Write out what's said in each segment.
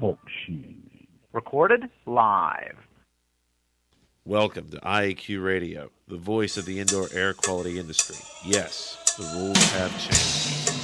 Talk Recorded live. Welcome to IAQ Radio, the voice of the indoor air quality industry. Yes, the rules have changed.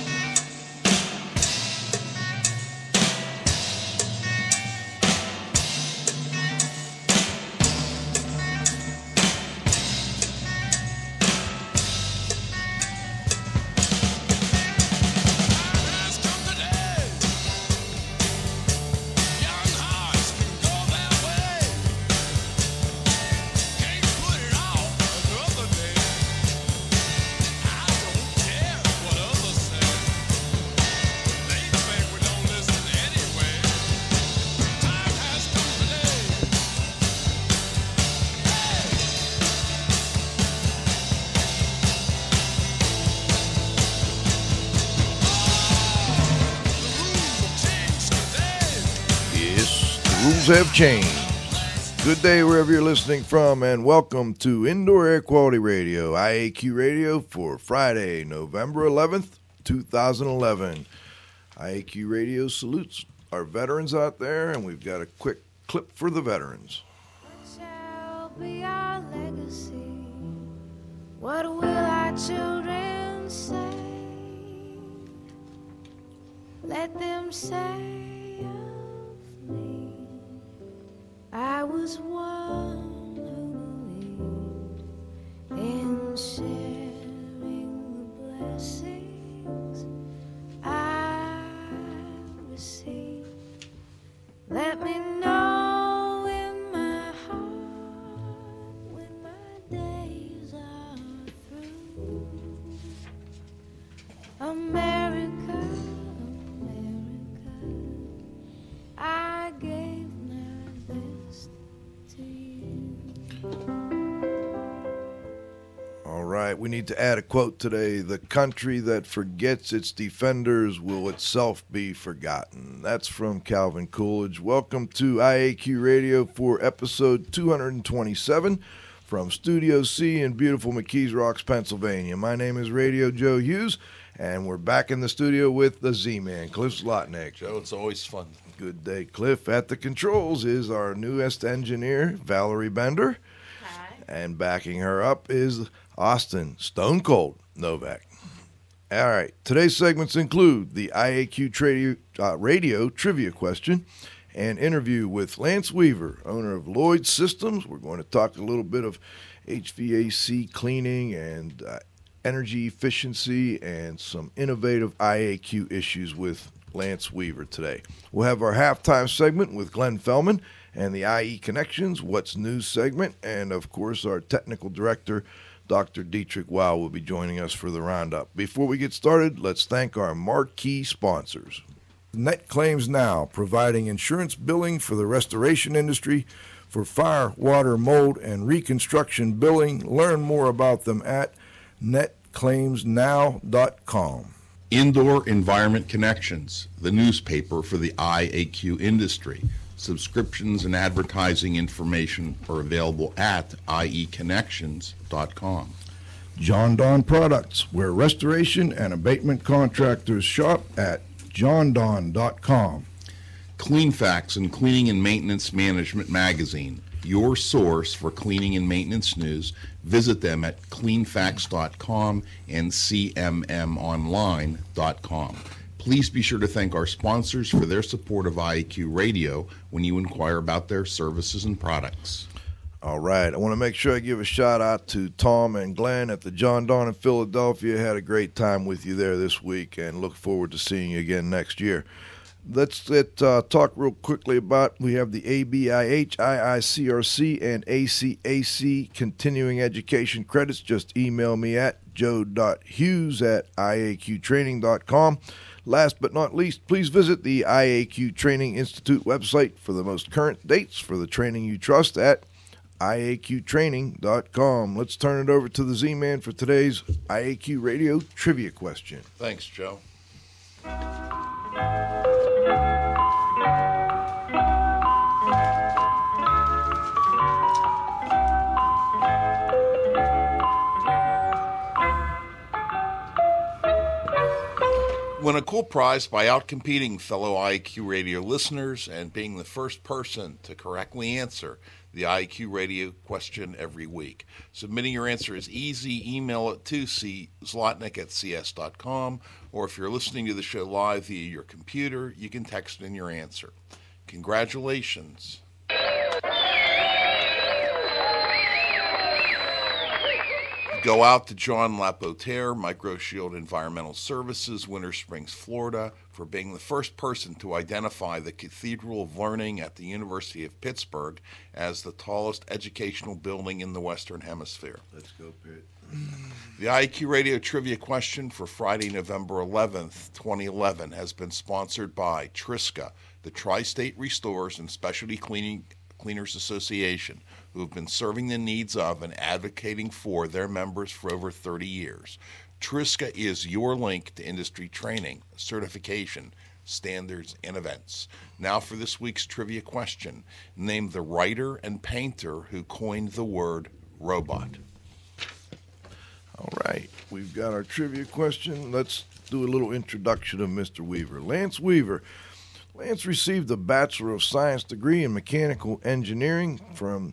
Have changed. Good day wherever you're listening from, and welcome to Indoor Air Quality Radio, IAQ Radio, for Friday, November 11th, 2011. IAQ Radio salutes our veterans out there, and we've got a quick clip for the veterans. What will our children say? Let them say I was one who believed in sharing the blessings I received. Let me know we need to add a quote today. The country that forgets its defenders will itself be forgotten. That's from Calvin Coolidge. Welcome to IAQ Radio for episode 227 from Studio C in beautiful McKees Rocks, Pennsylvania. My name is Radio Joe Hughes, and we're back in the studio with the Z Man, Cliff Zlotnik. Joe, it's always fun. Good day, Cliff. At the controls is our newest engineer, Valerie Bender. And backing her up is Austin Stone Cold Novak. All right. Today's segments include the IAQ uh, radio trivia question, an interview with Lance Weaver, owner of Lloyd Systems. We're going to talk a little bit of HVAC cleaning and uh, energy efficiency and some innovative IAQ issues with Lance Weaver today. We'll have our halftime segment with Glenn Fellman and the IE Connections What's News segment, and of course, our technical director. Dr. Dietrich Wow will be joining us for the roundup. Before we get started, let's thank our marquee sponsors. Net Claims Now, providing insurance billing for the restoration industry for fire, water, mold, and reconstruction billing. Learn more about them at netclaimsnow.com. Indoor Environment Connections, the newspaper for the IAQ industry. Subscriptions and advertising information are available at ieconnections.com. Jon-Don Products, where restoration and abatement contractors shop at jondon.com. Cleanfax and Cleaning and Maintenance Management Magazine, your source for cleaning and maintenance news. Visit them at cleanfax.com and cmmonline.com. Please be sure to thank our sponsors for their support of IAQ Radio when you inquire about their services and products. All right. I want to make sure I give a shout out to Tom and Glenn at the Jon-Don in Philadelphia. Had a great time with you there this week and look forward to seeing you again next year. Let's let, uh, talk real quickly about we have the ABIH, IICRC, and ACAC continuing education credits. Just email me at joe.hughes at iaqtraining.com. Last but not least, please visit the IAQ Training Institute website for the most current dates for the training you trust at iaqtraining.com. Let's turn it over to the Z Man for today's IAQ Radio trivia question. Thanks, Joe. Win a cool prize by outcompeting fellow IAQ radio listeners and being the first person to correctly answer the IAQ radio question every week. Submitting your answer is easy. Email it to zlotnick at cs.com, or if you're listening to the show live via your computer, you can text in your answer. Congratulations. Go out to John Lapotere, MicroShield Environmental Services, Winter Springs, Florida, for being the first person to identify the Cathedral of Learning at the University of Pittsburgh as the tallest educational building in the Western Hemisphere. Let's go, Pitt. The IAQ Radio trivia question for Friday, November 11th, 2011, has been sponsored by Triska, the Tri State Restores and Specialty Cleaning Cleaners Association, who have been serving the needs of and advocating for their members for over 30 years. Triska is your link to industry training, certification, standards, and events. Now for this week's trivia question Name the writer and painter who coined the word robot. All right, we've got our trivia question. Let's do a little introduction of Mr. Weaver. Lance Weaver. Lance received a Bachelor of Science degree in Mechanical Engineering from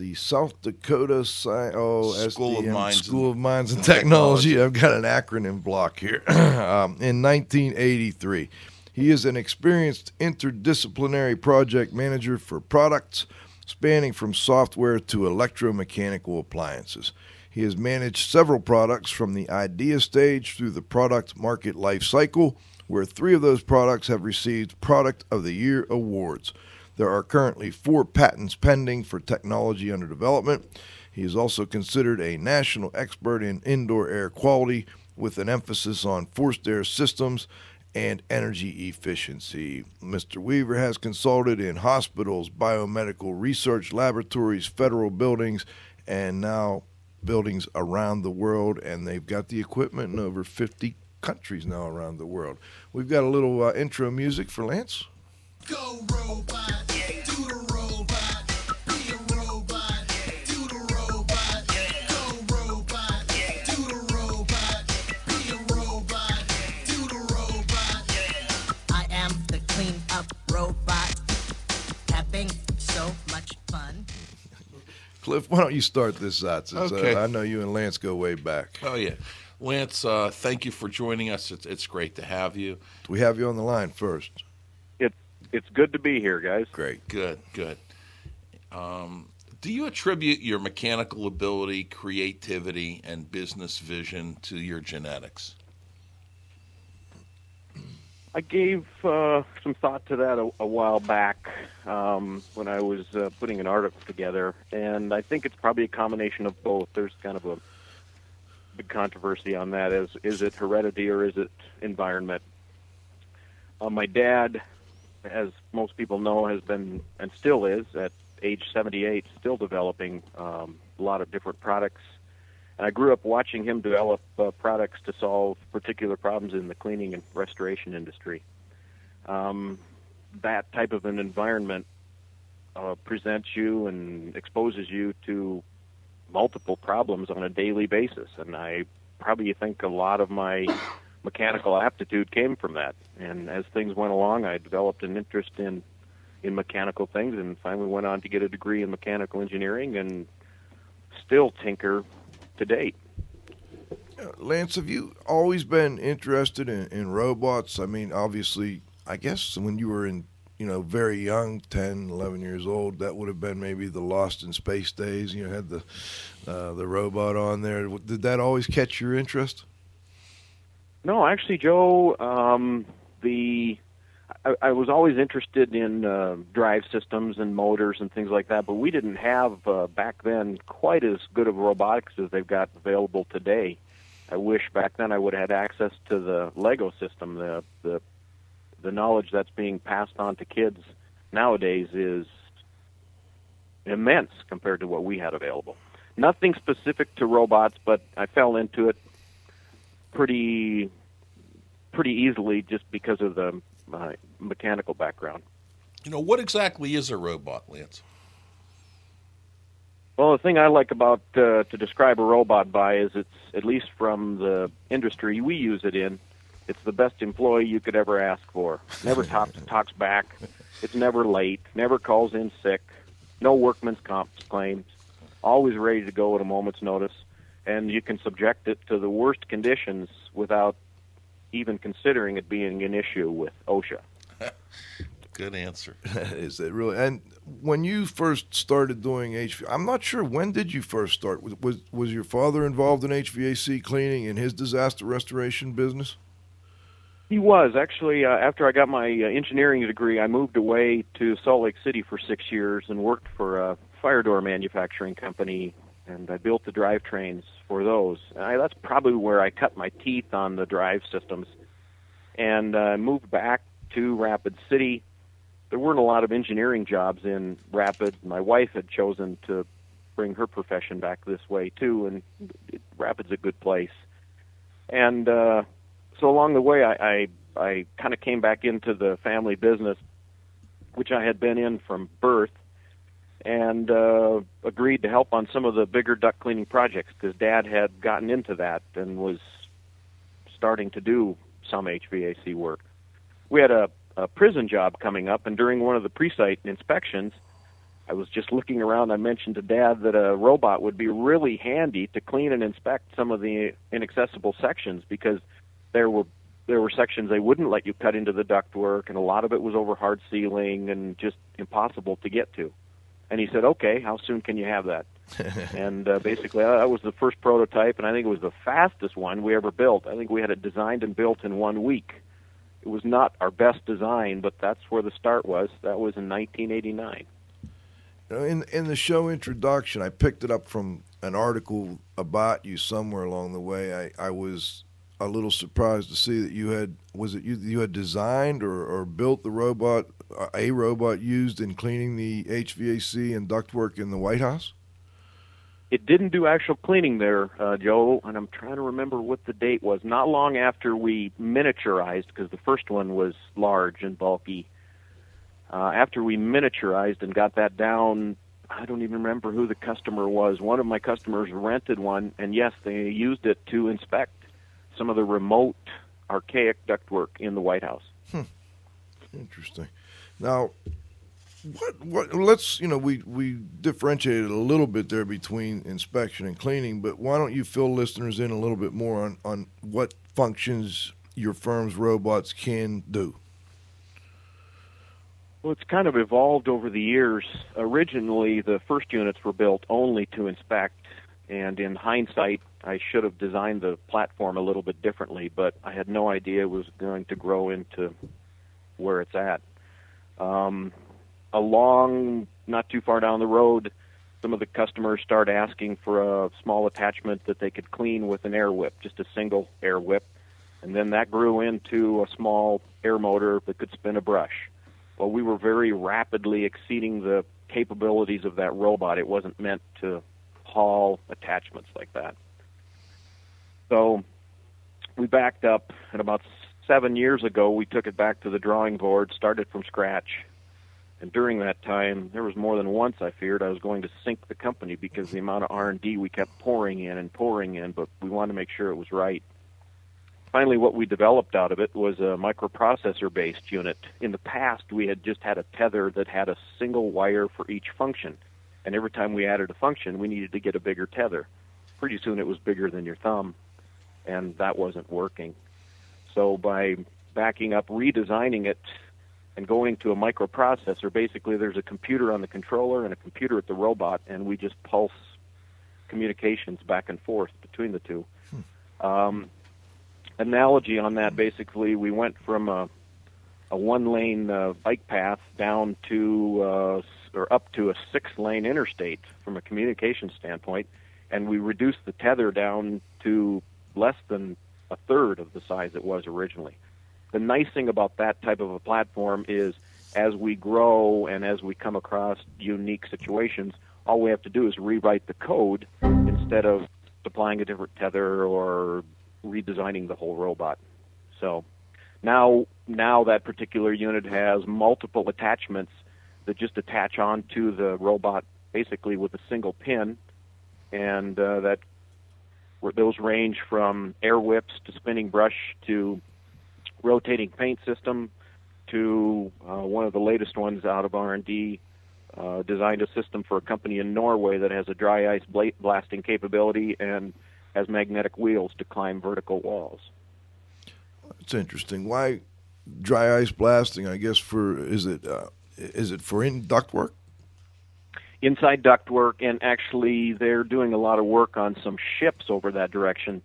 the South Dakota Sci- oh, School of Mines School and of Mines and Technology. Technology. I've got an acronym block here. um, in 1983, he is an experienced interdisciplinary project manager for products spanning from software to electromechanical appliances. He has managed several products from the idea stage through the product market life cycle, where three of those products have received Product of the Year awards. There are currently four patents pending for technology under development. He is also considered a national expert in indoor air quality with an emphasis on forced air systems and energy efficiency. Mr. Weaver has consulted in hospitals, biomedical research laboratories, federal buildings, and now buildings around the world. And they've got the equipment in over 50 countries now around the world. We've got a little uh, intro music for Lance. Go robot, Cliff, why don't you start this out? Since, Okay. uh, I know you and Lance go way back. Oh, yeah. Lance, uh, thank you for joining us. It's, it's great to have you. We have you on the line first. It, it's good to be here, guys. Great. Good, good. Um, do you attribute your mechanical ability, creativity, and business vision to your genetics? I gave uh, some thought to that a, a while back um, when I was uh, putting an article together, and I think it's probably a combination of both. There's kind of a big controversy on that: is is it heredity or is it environment? Uh, my dad, as most people know, has been and still is at age 78, still developing um, a lot of different products. And I grew up watching him develop uh, products to solve particular problems in the cleaning and restoration industry. Um, that type of an environment uh, presents you and exposes you to multiple problems on a daily basis. And I probably think a lot of my mechanical aptitude came from that. And as things went along, I developed an interest in in mechanical things, and finally went on to get a degree in mechanical engineering, and still tinker to date. Lance, have you always been interested in, in robots? I mean, obviously, I guess when you were in, you know, very young, 10, 11 years old, that would have been maybe the Lost in Space days. You know, had the uh, the robot on there. Did that always catch your interest? No, actually, Joe, um, the I, I was always interested in uh, drive systems and motors and things like that, but we didn't have uh, back then quite as good of robotics as they've got available today. I wish back then I would have had access to the Lego system. The the the knowledge that's being passed on to kids nowadays is immense compared to what we had available. Nothing specific to robots, but I fell into it pretty pretty easily just because of the my mechanical background. You know, what exactly is a robot, Lance? Well, the thing I like about uh, to describe a robot by is it's at least from the industry we use it in, it's the best employee you could ever ask for. Never talks talks back. It's never late. Never calls in sick. No workman's comp claims. Always ready to go at a moment's notice, and you can subject it to the worst conditions without even considering it being an issue with OSHA. Good answer. Is it really? And when you first started doing HVAC, I'm not sure when did you first start. Was was, was your father involved in HVAC cleaning in his disaster restoration business? He was actually uh, after I got my uh, engineering degree, I moved away to Salt Lake City for six years and worked for a fire door manufacturing company, and I built the drivetrains for those. I, that's probably where I cut my teeth on the drive systems, and uh, moved back to Rapid City. There weren't a lot of engineering jobs in Rapid. My wife had chosen to bring her profession back this way too, and it, Rapid's a good place. And uh, so along the way, I I, I kind of came back into the family business, which I had been in from birth, and uh, agreed to help on some of the bigger duct cleaning projects because Dad had gotten into that and was starting to do some HVAC work. We had a, a prison job coming up, and during one of the pre-site inspections, I was just looking around. I mentioned to Dad that a robot would be really handy to clean and inspect some of the inaccessible sections because there were there were sections they wouldn't let you cut into the ductwork, and a lot of it was over hard ceiling and just impossible to get to. And he said, "Okay, how soon can you have that?" and uh, basically, uh, that was the first prototype, and I think it was the fastest one we ever built. I think we had it designed and built in one week. It was not our best design, but that's where the start was. That was in 1989. You know, in in the show introduction, I picked it up from an article about you somewhere along the way. I, I was a little surprised to see that you had was it you you had designed or, or built the robot uh, a robot used in cleaning the HVAC and ductwork in the White House. It didn't do actual cleaning there, uh, Joe, and I'm trying to remember what the date was. Not long after we miniaturized, because the first one was large and bulky. Uh, after we miniaturized and got that down, I don't even remember who the customer was. One of my customers rented one, and yes, they used it to inspect some of the remote, archaic ductwork in the White House. Hmm. Interesting. Now, what what let's you know we we differentiated a little bit there between inspection and cleaning, but why don't you fill listeners in a little bit more on on what functions your firm's robots can do? Well, it's kind of evolved over the years. Originally, the first units were built only to inspect, and in hindsight, I should have designed the platform a little bit differently, but I had no idea it was going to grow into where it's at. Um, along, not too far down the road, some of the customers start asking for a small attachment that they could clean with an air whip, just a single air whip. And then that grew into a small air motor that could spin a brush. Well, we were very rapidly exceeding the capabilities of that robot. It wasn't meant to haul attachments like that. So we backed up, and about seven years ago, we took it back to the drawing board, started from scratch. And during that time, there was more than once I feared I was going to sink the company because the amount of R&D we kept pouring in and pouring in, but we wanted to make sure it was right. Finally, what we developed out of it was a microprocessor-based unit. In the past, we had just had a tether that had a single wire for each function, and every time we added a function, we needed to get a bigger tether. Pretty soon, it was bigger than your thumb, and that wasn't working. So by backing up, redesigning it, and going to a microprocessor, basically there's a computer on the controller and a computer at the robot, and we just pulse communications back and forth between the two. Um, analogy on that, basically, we went from a a one-lane uh, bike path down to uh, or up to a six-lane interstate from a communication standpoint, and we reduced the tether down to less than a third of the size it was originally. The nice thing about that type of a platform is as we grow and as we come across unique situations, all we have to do is rewrite the code instead of supplying a different tether or redesigning the whole robot. So now now that particular unit has multiple attachments that just attach onto the robot basically with a single pin and uh, that those range from air whips to spinning brush to rotating paint system to uh, one of the latest ones out of R&D uh, designed a system for a company in Norway that has a dry ice bla- blasting capability and has magnetic wheels to climb vertical walls. It's interesting. Why dry ice blasting? I guess for is it uh, is it for in ductwork? Inside ductwork, and actually they're doing a lot of work on some ships over that direction.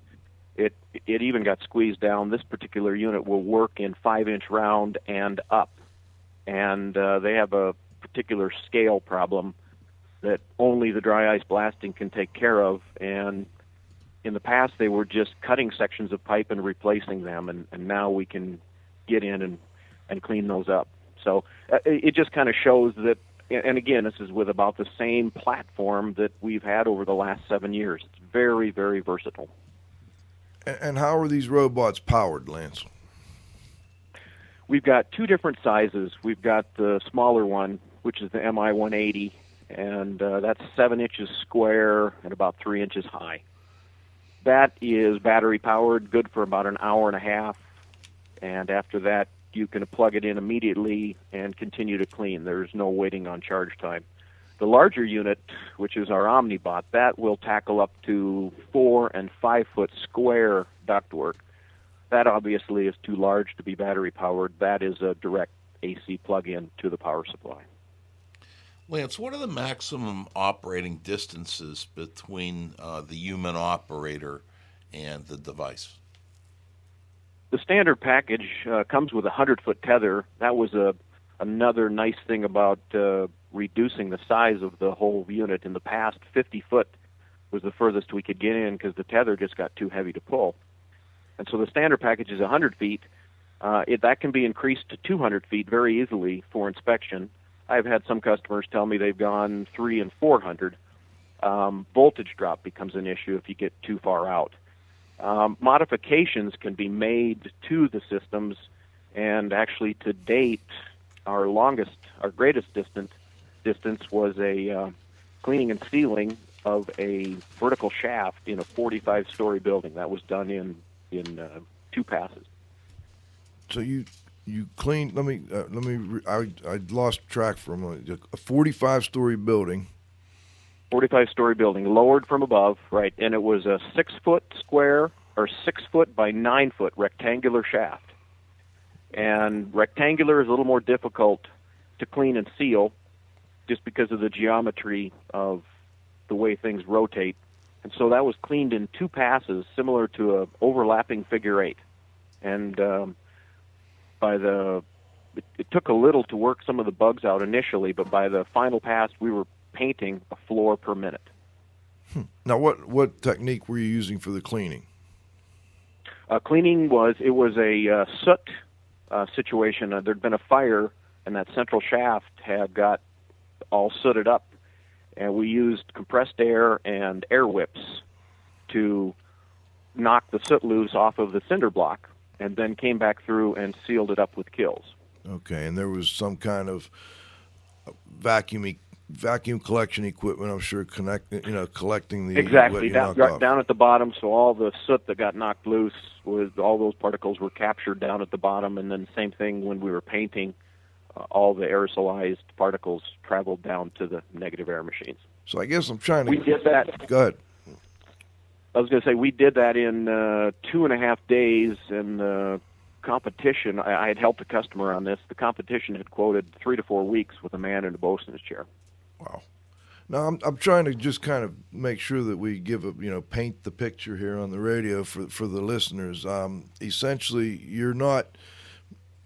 It it even got squeezed down. This particular unit will work in five inch round and up, and uh, they have a particular scale problem that only the dry ice blasting can take care of. And in the past, they were just cutting sections of pipe and replacing them, and, and now we can get in and and clean those up. So uh, it it just kind of shows that and again, this is with about the same platform that we've had over the last seven years. It's very, very versatile. And, and how are these robots powered, Lance? We've got two different sizes. We've got the smaller one, which is the MI 180, and uh, that's seven inches square and about three inches high. That is battery powered, good for about an hour and a half, and after that, you can plug it in immediately and continue to clean. There's no waiting on charge time. The larger unit, which is our Omnibot, that will tackle up to four and five foot square ductwork. That obviously is too large to be battery powered. That is a direct AC plug in to the power supply. Lance, what are the maximum operating distances between uh, the human operator and the device? The standard package uh, comes with a hundred foot tether. That was a another nice thing about uh, reducing the size of the whole unit. In the past, 50 foot was the furthest we could get in because the tether just got too heavy to pull. And so the standard package is 100 feet. Uh, it, that can be increased to 200 feet very easily for inspection. I've had some customers tell me they've gone three and 400. Um, voltage drop becomes an issue if you get too far out. Um, modifications can be made to the systems, and actually, to date, our longest, our greatest distance distance was a uh, cleaning and sealing of a vertical shaft in a 45-story building. That was done in in uh, two passes. So you you clean. Let me uh, let me. I I lost track for a moment. A 45 story building. 45 story building, lowered from above, right, and it was a six foot square or six foot by nine foot rectangular shaft. And rectangular is a little more difficult to clean and seal just because of the geometry of the way things rotate. And so that was cleaned in two passes, similar to a overlapping figure eight. And um, by the, it, it took a little to work some of the bugs out initially, but by the final pass, we were painting a floor per minute. Now, what what technique were you using for the cleaning? Uh, cleaning was it was a uh, soot uh, situation. Uh, there'd been a fire, and that central shaft had got all sooted up, and we used compressed air and air whips to knock the soot loose off of the cinder block, and then came back through and sealed it up with Kilz. Okay, and there was some kind of vacuum vacuum collection equipment. I'm sure connect you know collecting the exactly down, right down at the bottom. So all the soot that got knocked loose was all those particles were captured down at the bottom, and then same thing when we were painting. Uh, all the aerosolized particles traveled down to the negative air machines. So I guess I'm trying to. We did that. Go ahead. I was going to say we did that in uh, two and a half days, and the competition. I, I had helped a customer on this. The competition had quoted three to four weeks with a man in a bosun's chair. Wow. Now I'm I'm trying to just kind of make sure that we give a you know paint the picture here on the radio for for the listeners. Um, essentially, you're not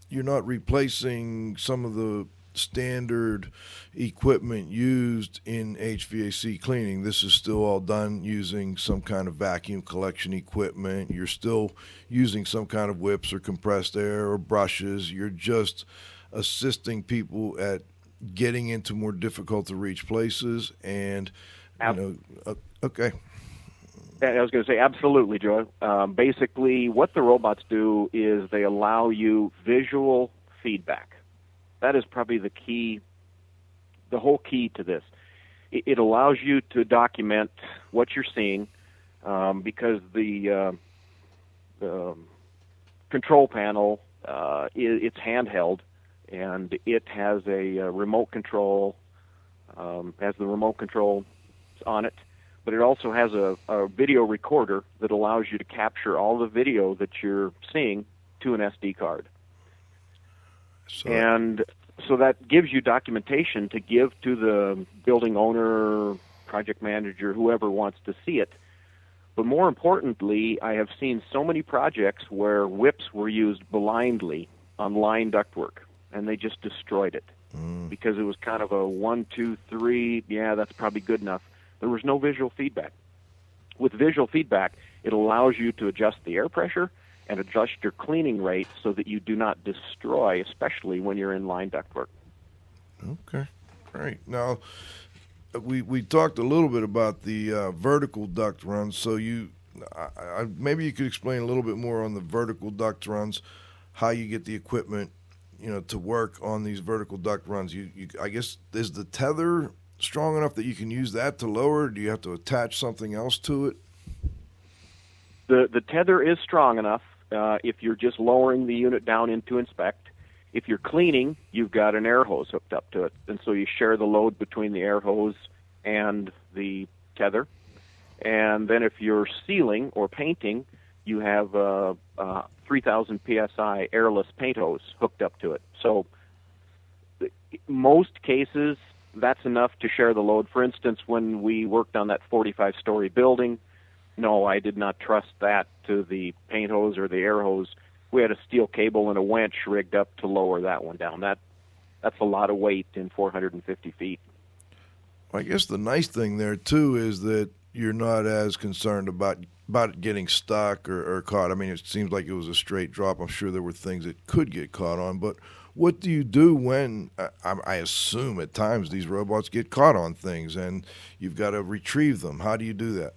you're not replacing some of the standard equipment used in HVAC cleaning. This is still all done using some kind of vacuum collection equipment. You're still using some kind of whips or compressed air or brushes. You're just assisting people at getting into more difficult to reach places and you know uh, okay I was going to say absolutely, Joe. Um, basically, what the robots do is they allow you visual feedback. That is probably the key, the whole key to this. It, it allows you to document what you're seeing um, because the, uh, the control panel uh, it, it's handheld and it has a, uh remote control, um, has the remote control on it but it also has a, a video recorder that allows you to capture all the video that you're seeing to an SD card. So, and so that gives you documentation to give to the building owner, project manager, whoever wants to see it. But more importantly, I have seen so many projects where whips were used blindly on line ductwork, and they just destroyed it because it was kind of a one, two, three. Yeah, that's probably good enough. There was no visual feedback. With visual feedback, it allows you to adjust the air pressure and adjust your cleaning rate so that you do not destroy, especially when you're in line ductwork. Okay, great. Now, we we talked a little bit about the uh, vertical duct runs. So you, I, I, maybe you could explain a little bit more on the vertical duct runs, how you get the equipment, you know, to work on these vertical duct runs. You, you I guess is the tether strong enough that you can use that to lower? Do you have to attach something else to it? The the tether is strong enough uh, if you're just lowering the unit down in to inspect. If you're cleaning, you've got an air hose hooked up to it, and so you share the load between the air hose and the tether. And then if you're sealing or painting, you have uh, uh, a, a 3,000 psi airless paint hose hooked up to it. So most cases, that's enough to share the load. For instance, when we worked on that 45 story building, no, I did not trust that to the paint hose or the air hose. We had a steel cable and a winch rigged up to lower that one down. That that's a lot of weight in 450 feet. I guess the nice thing there too is that you're not as concerned about about getting stuck or, or caught. I mean, it seems like it was a straight drop. I'm sure there were things that could get caught on, but what do you do when I, I assume at times these robots get caught on things and you've got to retrieve them? How do you do that?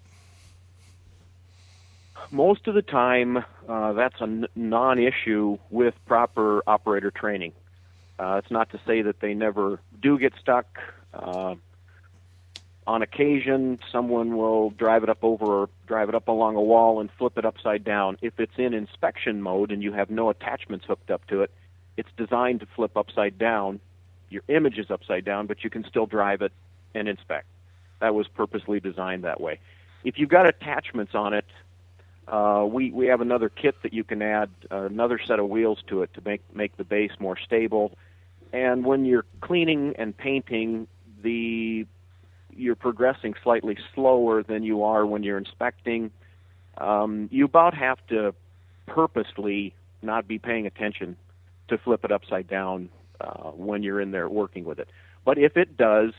Most of the time, uh, that's a non-issue with proper operator training. Uh, it's not to say that they never do get stuck. Uh, on occasion, someone will drive it up over or drive it up along a wall and flip it upside down. If it's in inspection mode and you have no attachments hooked up to it, it's designed to flip upside down. Your image is upside down, but you can still drive it and inspect. That was purposely designed that way. If you've got attachments on it, uh, we we have another kit that you can add uh, another set of wheels to it to make make the base more stable. And when you're cleaning and painting, the you're progressing slightly slower than you are when you're inspecting. Um, you about have to purposely not be paying attention to flip it upside down uh, when you're in there working with it. But if it does,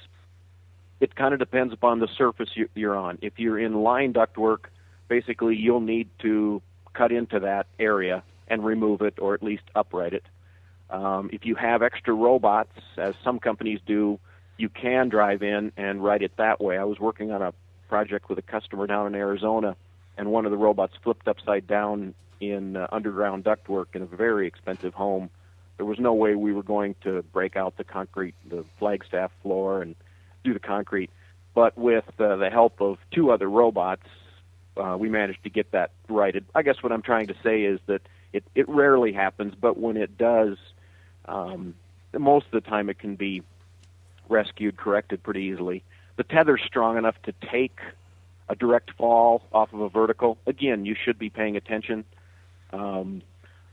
it kind of depends upon the surface you, you're on. If you're in line ductwork, basically you'll need to cut into that area and remove it or at least upright it. Um, if you have extra robots, as some companies do, you can drive in and write it that way. I was working on a project with a customer down in Arizona, and one of the robots flipped upside down in uh, underground ductwork in a very expensive home. There was no way we were going to break out the concrete, the flagstaff floor, and do the concrete. But with uh, the help of two other robots, uh, we managed to get that righted. I guess what I'm trying to say is that it, it rarely happens, but when it does, um, most of the time it can be rescued, corrected pretty easily. The tether's strong enough to take a direct fall off of a vertical. Again, you should be paying attention. Um,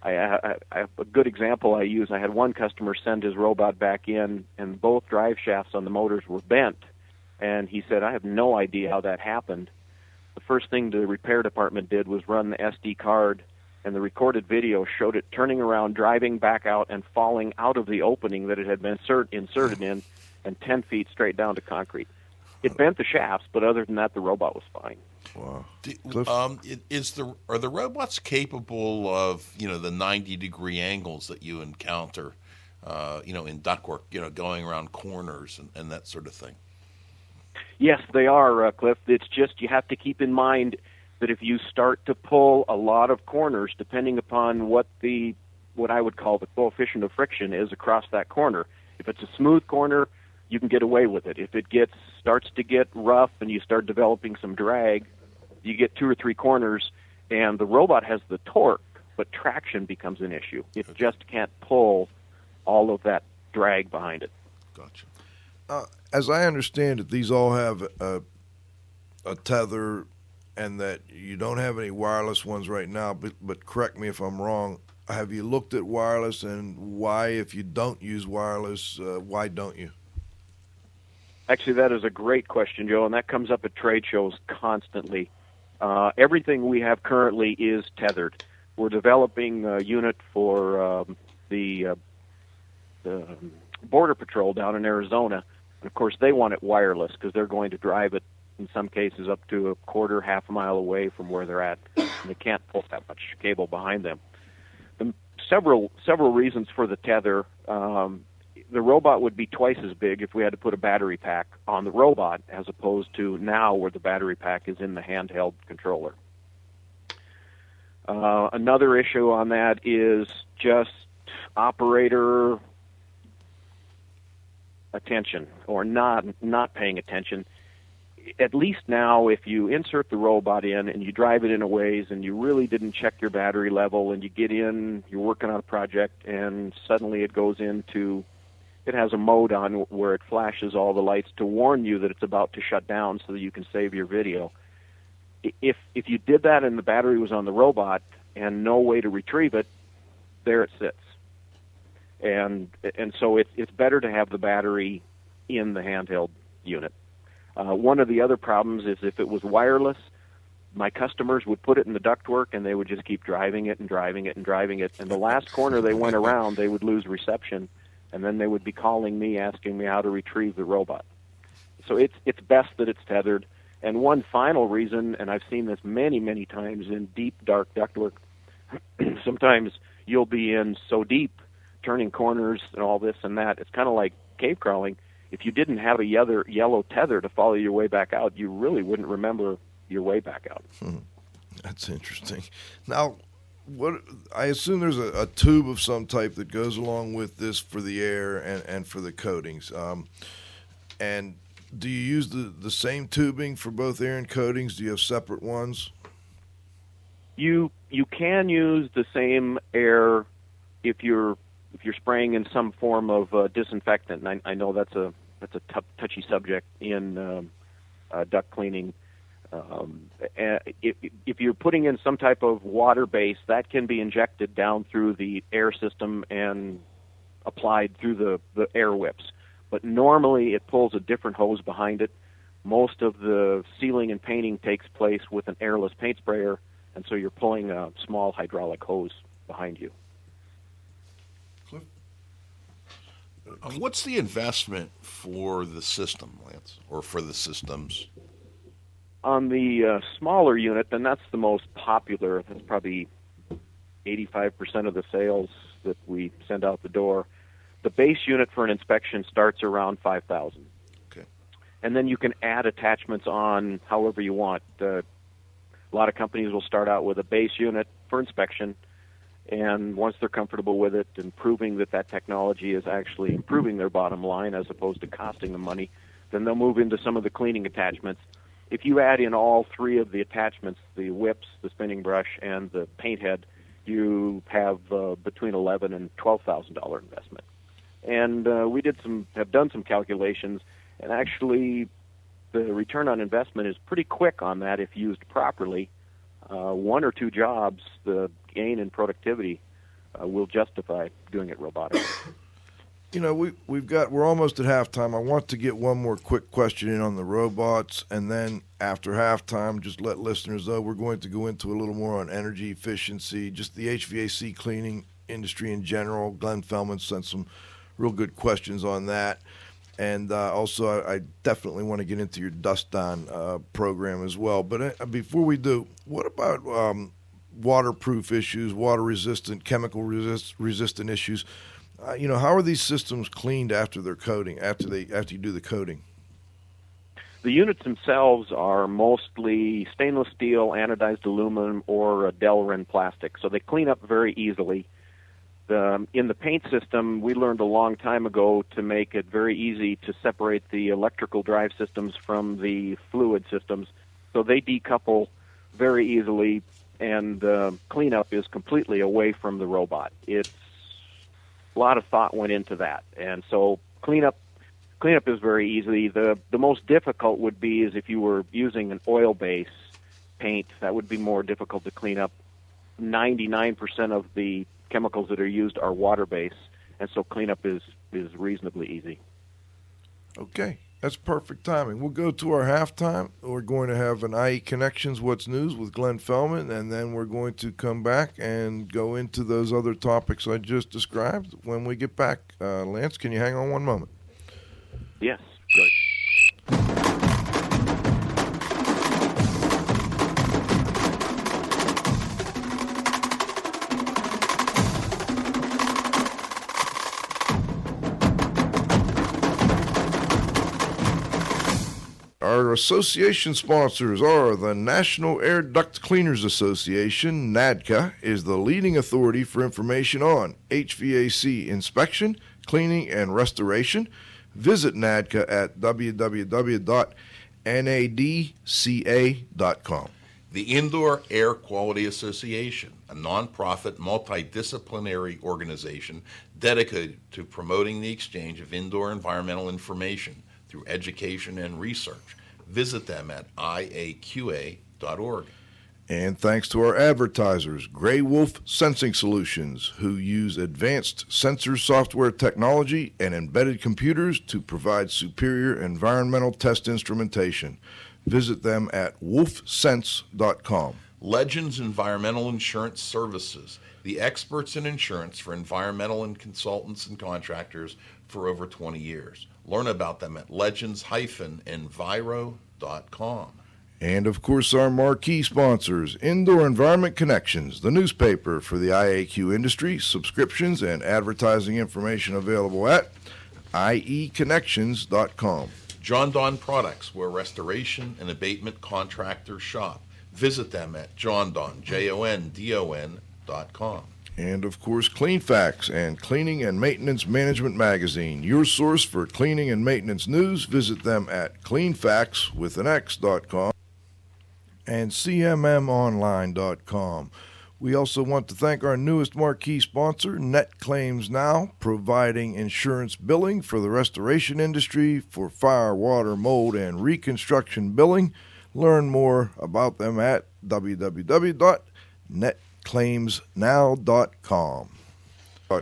I, I, I a good example I use. I had one customer send his robot back in, and both drive shafts on the motors were bent. And he said, I have no idea how that happened. The first thing the repair department did was run the SD card and the recorded video showed it turning around, driving back out, and falling out of the opening that it had been insert, inserted in, and 10 feet straight down to concrete. It bent the shafts, but other than that, the robot was fine. Wow. Do- um, is the are the robots capable of you know the ninety degree angles that you encounter, uh, you know, in ductwork, you know, going around corners and, and that sort of thing? Yes, they are, uh, Cliff. It's just you have to keep in mind that if you start to pull a lot of corners, depending upon what the what I would call the coefficient of friction is across that corner. If it's a smooth corner, you can get away with it. If it gets starts to get rough and you start developing some drag, you get two or three corners, and the robot has the torque, but traction becomes an issue. It just can't pull all of that drag behind it. Gotcha. Uh, as I understand it, these all have a, a tether, and that you don't have any wireless ones right now. But, but correct me if I'm wrong. Have you looked at wireless, and why, if you don't use wireless, uh, why don't you? Actually, that is a great question, Joe, and that comes up at trade shows constantly. Uh, everything we have currently is tethered. We're developing a unit for um, the, uh, the Border Patrol down in Arizona. And of course, they want it wireless because they're going to drive it in some cases up to a quarter, half a mile away from where they're at. And they can't pull that much cable behind them. The, several several reasons for the tether. Um, the robot would be twice as big if we had to put a battery pack on the robot as opposed to now where the battery pack is in the handheld controller. Uh, another issue on that is just operator attention or not not paying attention. At least now, if you insert the robot in and you drive it in a ways and you really didn't check your battery level and you get in, you're working on a project and suddenly it goes into it has a mode on where it flashes all the lights to warn you that it's about to shut down so that you can save your video. If if you did that and the battery was on the robot and no way to retrieve it, there it sits. And and so it's it's better to have the battery in the handheld unit. Uh, one of the other problems is if it was wireless, my customers would put it in the ductwork and they would just keep driving it and driving it and driving it. And the last corner they went around, they would lose reception, and then they would be calling me asking me how to retrieve the robot. So it's it's best that it's tethered. And one final reason, and I've seen this many many times in deep dark ductwork. sometimes you'll be in so deep, turning corners and all this and that. It's kind of like cave crawling. If you didn't have a yellow yellow tether to follow your way back out, you really wouldn't remember your way back out. Hmm. That's interesting. Now, what I assume there's a, a tube of some type that goes along with this for the air and, and for the coatings. Um, and do you use the, the same tubing for both air and coatings? Do you have separate ones? you you can use the same air if you're if you're spraying in some form of uh, disinfectant. And I, I know that's a that's a tou- touchy subject in um, uh, duct cleaning. Um, if, if you're putting in some type of water base, that can be injected down through the air system and applied through the, the air whips. But normally it pulls a different hose behind it. Most of the sealing and painting takes place with an airless paint sprayer, and so you're pulling a small hydraulic hose behind you. Uh, what's the investment for the system, Lance, or for the systems? On the uh, smaller unit, then that's the most popular. That's probably 85% of the sales that we send out the door. The base unit for an inspection starts around 5000 Okay. And then you can add attachments on however you want. Uh, a lot of companies will start out with a base unit for inspection, and once they're comfortable with it and proving that that technology is actually improving their bottom line as opposed to costing them money, then they'll move into some of the cleaning attachments. If you add in all three of the attachments, the whips, the spinning brush, and the paint head, you have uh, between eleven and twelve thousand dollar investment. And uh, we did some have done some calculations, and actually, the return on investment is pretty quick on that if used properly. Uh, one or two jobs, the gain in productivity uh, will justify doing it robotically. you know, we we've got we're almost at halftime. I want to get one more quick question in on the robots, and then after halftime, just let listeners know we're going to go into a little more on energy efficiency, just the HVAC cleaning industry in general. Glenn Fellman sent some real good questions on that. And uh, also, I, I definitely want to get into your Dust On uh, program as well. But uh, before we do, what about um, waterproof issues, water resistant, chemical resist, resistant issues? Uh, you know, how are these systems cleaned after they're coating? After they after you do the coating? The units themselves are mostly stainless steel, anodized aluminum, or uh, Delrin plastic, so they clean up very easily. The, in the paint system, we learned a long time ago to make it very easy to separate the electrical drive systems from the fluid systems, so they decouple very easily, and uh, cleanup is completely away from the robot. It's a lot of thought went into that, and so cleanup cleanup is very easy. The the most difficult would be is if you were using an oil base paint, that would be more difficult to clean up. 99% of the chemicals that are used are water based, and so cleanup is is reasonably easy. Okay, that's perfect timing. We'll go to our halftime. We're going to have an IE Connections What's News with Glenn Fellman, and then we're going to come back and go into those other topics I just described when we get back. Uh, Lance, can you hang on one moment? Yes, good. Our association sponsors are the National Air Duct Cleaners Association. NADCA is the leading authority for information on HVAC inspection, cleaning, and restoration. Visit NADCA at www.nadca.com. The Indoor Air Quality Association, a nonprofit multidisciplinary organization dedicated to promoting the exchange of indoor environmental information through education and research. Visit them at iaqa.org. And thanks to our advertisers, Grey Wolf Sensing Solutions, who use advanced sensor software technology and embedded computers to provide superior environmental test instrumentation. Visit them at wolfsense.com. Legends Environmental Insurance Services, the experts in insurance for environmental and consultants and contractors for over 20 years. Learn about them at legends-enviro.com. And of course, our marquee sponsors, Indoor Environment Connections, the newspaper for the IAQ industry, subscriptions and advertising information available at ieconnections.com. Jon-Don Products, where restoration and abatement contractors shop. Visit them at jondon, J-O-N-D-O-N dot com. And of course, Cleanfax and Cleaning and Maintenance Management Magazine, your source for cleaning and maintenance news. Visit them at cleanfax with an X.com and CMMOnline.com. We also want to thank our newest marquee sponsor, Net Claims Now, providing insurance billing for the restoration industry for fire, water, mold, and reconstruction billing. Learn more about them at www.netclaimsnow.com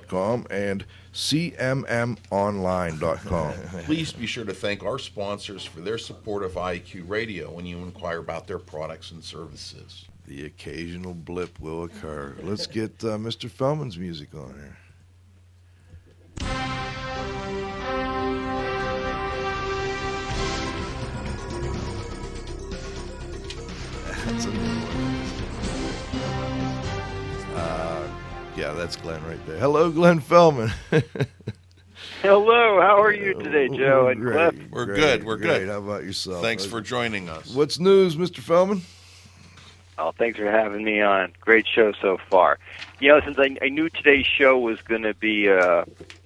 .com and cmmonline.com. Please be sure to thank our sponsors for their support of IAQ Radio when you inquire about their products and services. The occasional blip will occur. Let's get uh, Mr. Fellman's music on here. That's a yeah, that's Glenn right there. Hello, Glenn Fellman. Hello, how are you today, Joe and Great, Cliff? We're great, good, we're great. good. How about yourself? Thanks for joining us. What's news, Mr. Fellman? Oh, thanks for having me on. Great show so far. You know, since I, I knew today's show was going to be uh,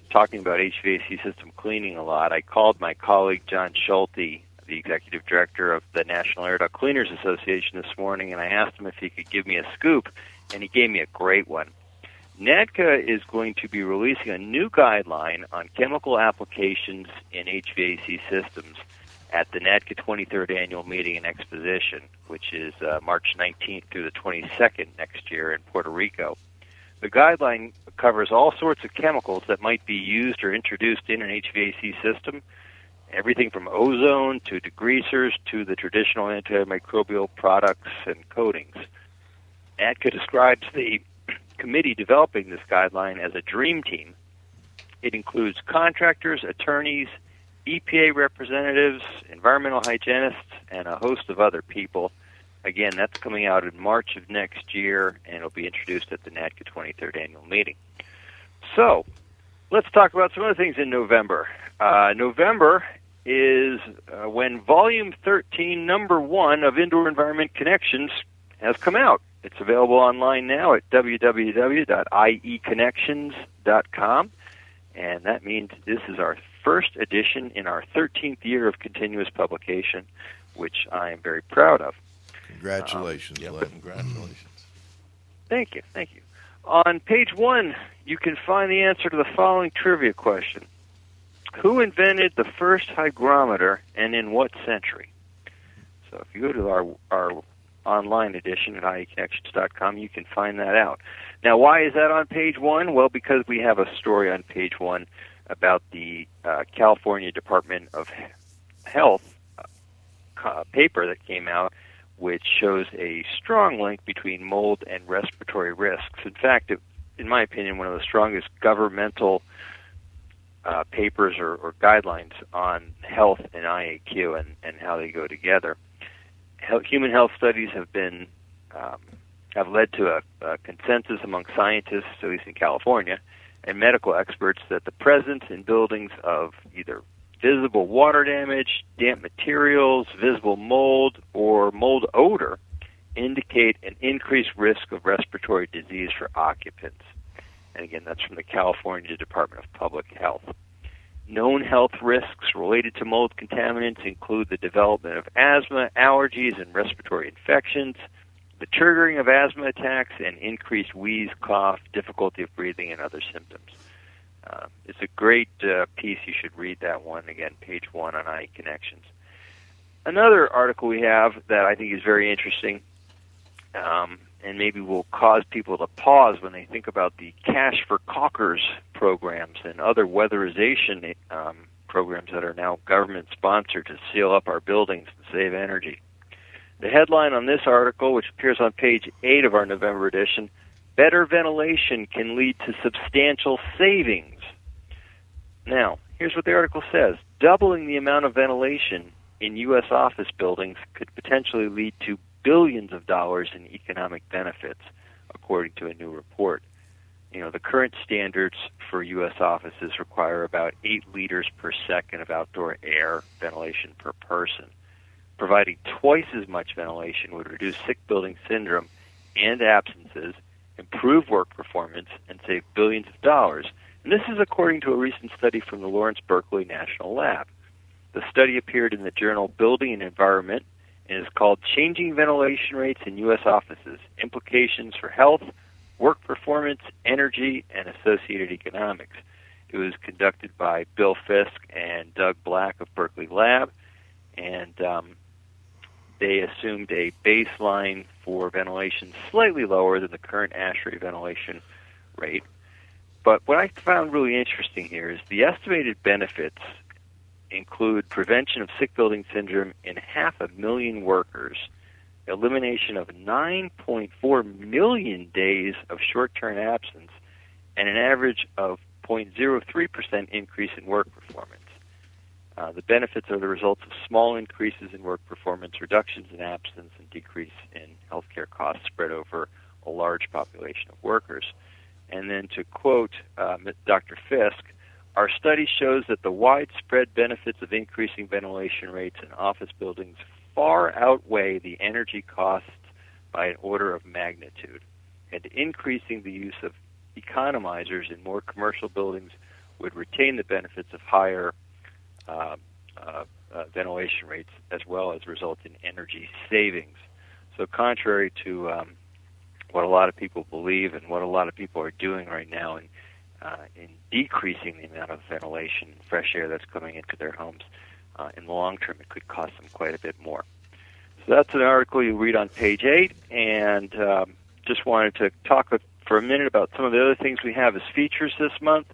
talking about HVAC system cleaning a lot, I called my colleague John Schulte, the executive director of the National Air Duct Cleaners Association, this morning, and I asked him if he could give me a scoop, and he gave me a great one. NADCA is going to be releasing a new guideline on chemical applications in HVAC systems at the NADCA 23rd Annual Meeting and Exposition, which is uh, March 19th through the 22nd next year in Puerto Rico. The guideline covers all sorts of chemicals that might be used or introduced in an HVAC system, everything from ozone to degreasers to the traditional antimicrobial products and coatings. NADCA describes the committee developing this guideline as a dream team. It includes contractors, attorneys, EPA representatives, environmental hygienists, and a host of other people. Again, that's coming out in March of next year, and it'll be introduced at the NADCA 23rd annual meeting. So, let's talk about some other things in November. Uh, November is uh, when Volume 13, Number 1 of Indoor Environment Connections has come out. It's available online now at www.ieconnections.com, and that means this is our first edition in our 13th year of continuous publication, which I am very proud of. Congratulations, Um, Glenn. Congratulations. Thank you, thank you. On page one, you can find the answer to the following trivia question Who invented the first hygrometer and in what century? So if you go to our, our online edition at ieconnections.com, you can find that out. Now, why is that on page one? Well, because we have a story on page one about the uh, California Department of Health uh, paper that came out which shows a strong link between mold and respiratory risks. In fact, it, in my opinion, one of the strongest governmental uh, papers or, or guidelines on health and IAQ and, and how they go together. Human health studies have been um, have led to a, a consensus among scientists, at least in California, and medical experts that the presence in buildings of either visible water damage, damp materials, visible mold, or mold odor indicate an increased risk of respiratory disease for occupants. And again, that's from the California Department of Public Health. Known health risks related to mold contaminants include the development of asthma, allergies, and respiratory infections, the triggering of asthma attacks, and increased wheeze, cough, difficulty of breathing, and other symptoms. Uh, it's a great uh, piece. You should read that one again, page one on IE Connections. Another article we have that I think is very interesting, um, and maybe will cause people to pause when they think about the Cash for Caulkers programs and other weatherization um, programs that are now government sponsored to seal up our buildings and save energy. The headline on this article, which appears on page 8 of our November edition, Better ventilation can lead to substantial savings. Now, here's what the article says doubling the amount of ventilation in U.S. office buildings could potentially lead to billions of dollars in economic benefits, according to a new report. You know, the current standards for U.S. offices require about 8 liters per second of outdoor air ventilation per person. Providing twice as much ventilation would reduce sick building syndrome and absences improve work performance, and save billions of dollars. And this is according to a recent study from the Lawrence Berkeley National Lab. The study appeared in the journal Building and Environment and is called Changing Ventilation Rates in U.S. Offices Implications for Health, Work Performance, Energy, and Associated Economics. It was conducted by Bill Fisk and Doug Black of Berkeley Lab, and um, they assumed a baseline for ventilation slightly lower than the current ASHRAE ventilation rate. But what I found really interesting here is the estimated benefits include prevention of sick building syndrome in half a million workers, elimination of 9.4 million days of short term absence, and an average of 0.03% increase in work performance. Uh, the benefits are the results of small increases in work performance, reductions in absence, and decrease in healthcare costs spread over a large population of workers. And then to quote uh, Dr. Fisk, our study shows that the widespread benefits of increasing ventilation rates in office buildings far outweigh the energy costs by an order of magnitude. And increasing the use of economizers in more commercial buildings would retain the benefits of higher uh, uh, uh, ventilation rates as well as result in energy savings. So, contrary to um, what a lot of people believe and what a lot of people are doing right now in, uh, in decreasing the amount of ventilation and fresh air that's coming into their homes, uh, in the long term, it could cost them quite a bit more. So, that's an article you read on page 8, and um, just wanted to talk for a minute about some of the other things we have as features this month.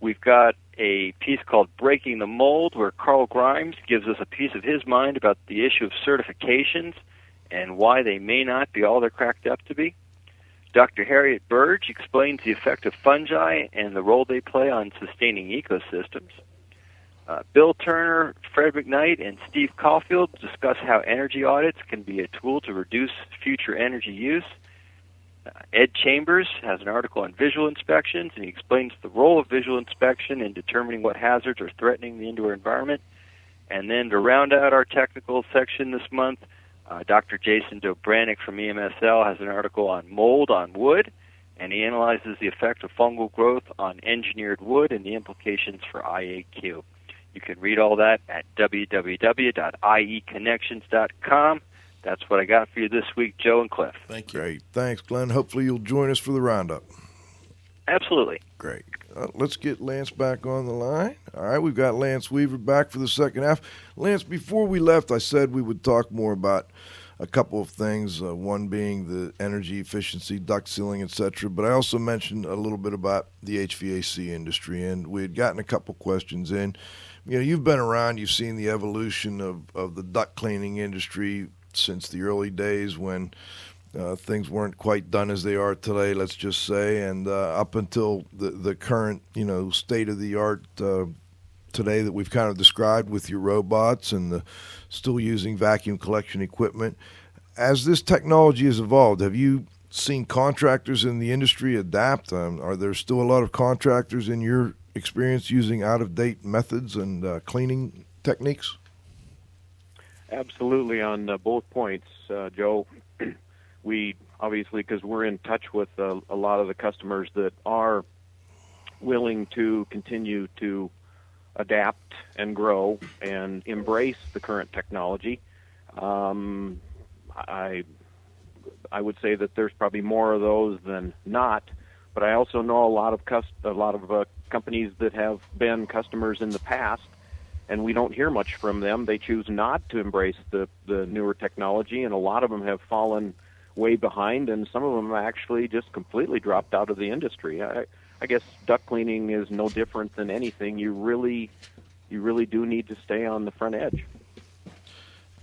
We've got a piece called Breaking the Mold, where Carl Grimes gives us a piece of his mind about the issue of certifications and why they may not be all they're cracked up to be. Dr. Harriet Burge explains the effect of fungi and the role they play on sustaining ecosystems. Uh, Bill Turner, Fred McKnight, and Steve Caulfield discuss how energy audits can be a tool to reduce future energy use. Uh, Ed Chambers has an article on visual inspections, and he explains the role of visual inspection in determining what hazards are threatening the indoor environment. And then to round out our technical section this month, uh, Dr. Jason Dobranic from EMSL has an article on mold on wood, and he analyzes the effect of fungal growth on engineered wood and the implications for IAQ. You can read all that at www.ieconnections.com. That's what I got for you this week, Joe and Cliff. Thank you. Great. Thanks, Glenn. Hopefully you'll join us for the roundup. Absolutely. Great. Uh, let's get Lance back on the line. All right, we've got Lance Weaver back for the second half. Lance, before we left, I said we would talk more about a couple of things. Uh, one being the energy efficiency, duct sealing, etc. But I also mentioned a little bit about the HVAC industry, and we had gotten a couple questions in. You know, you've been around, you've seen the evolution of, of the duct cleaning industry since the early days when uh, things weren't quite done as they are today, let's just say, and uh, up until the the current you know state of the art uh, today that we've kind of described with your robots and the, still using vacuum collection equipment. As this technology has evolved, have you seen contractors in the industry adapt? Um, are there still a lot of contractors in your experience using out of date methods and uh, cleaning techniques? Absolutely, on uh, both points, uh, Joe. we obviously, because we're in touch with uh, a lot of the customers that are willing to continue to adapt and grow and embrace the current technology. Um, I I would say that there's probably more of those than not, but I also know a lot of cus- a lot of uh, companies that have been customers in the past and we don't hear much from them. They choose not to embrace the the newer technology, and a lot of them have fallen way behind, and some of them actually just completely dropped out of the industry. I, I guess duct cleaning is no different than anything. You really, you really do need to stay on the front edge.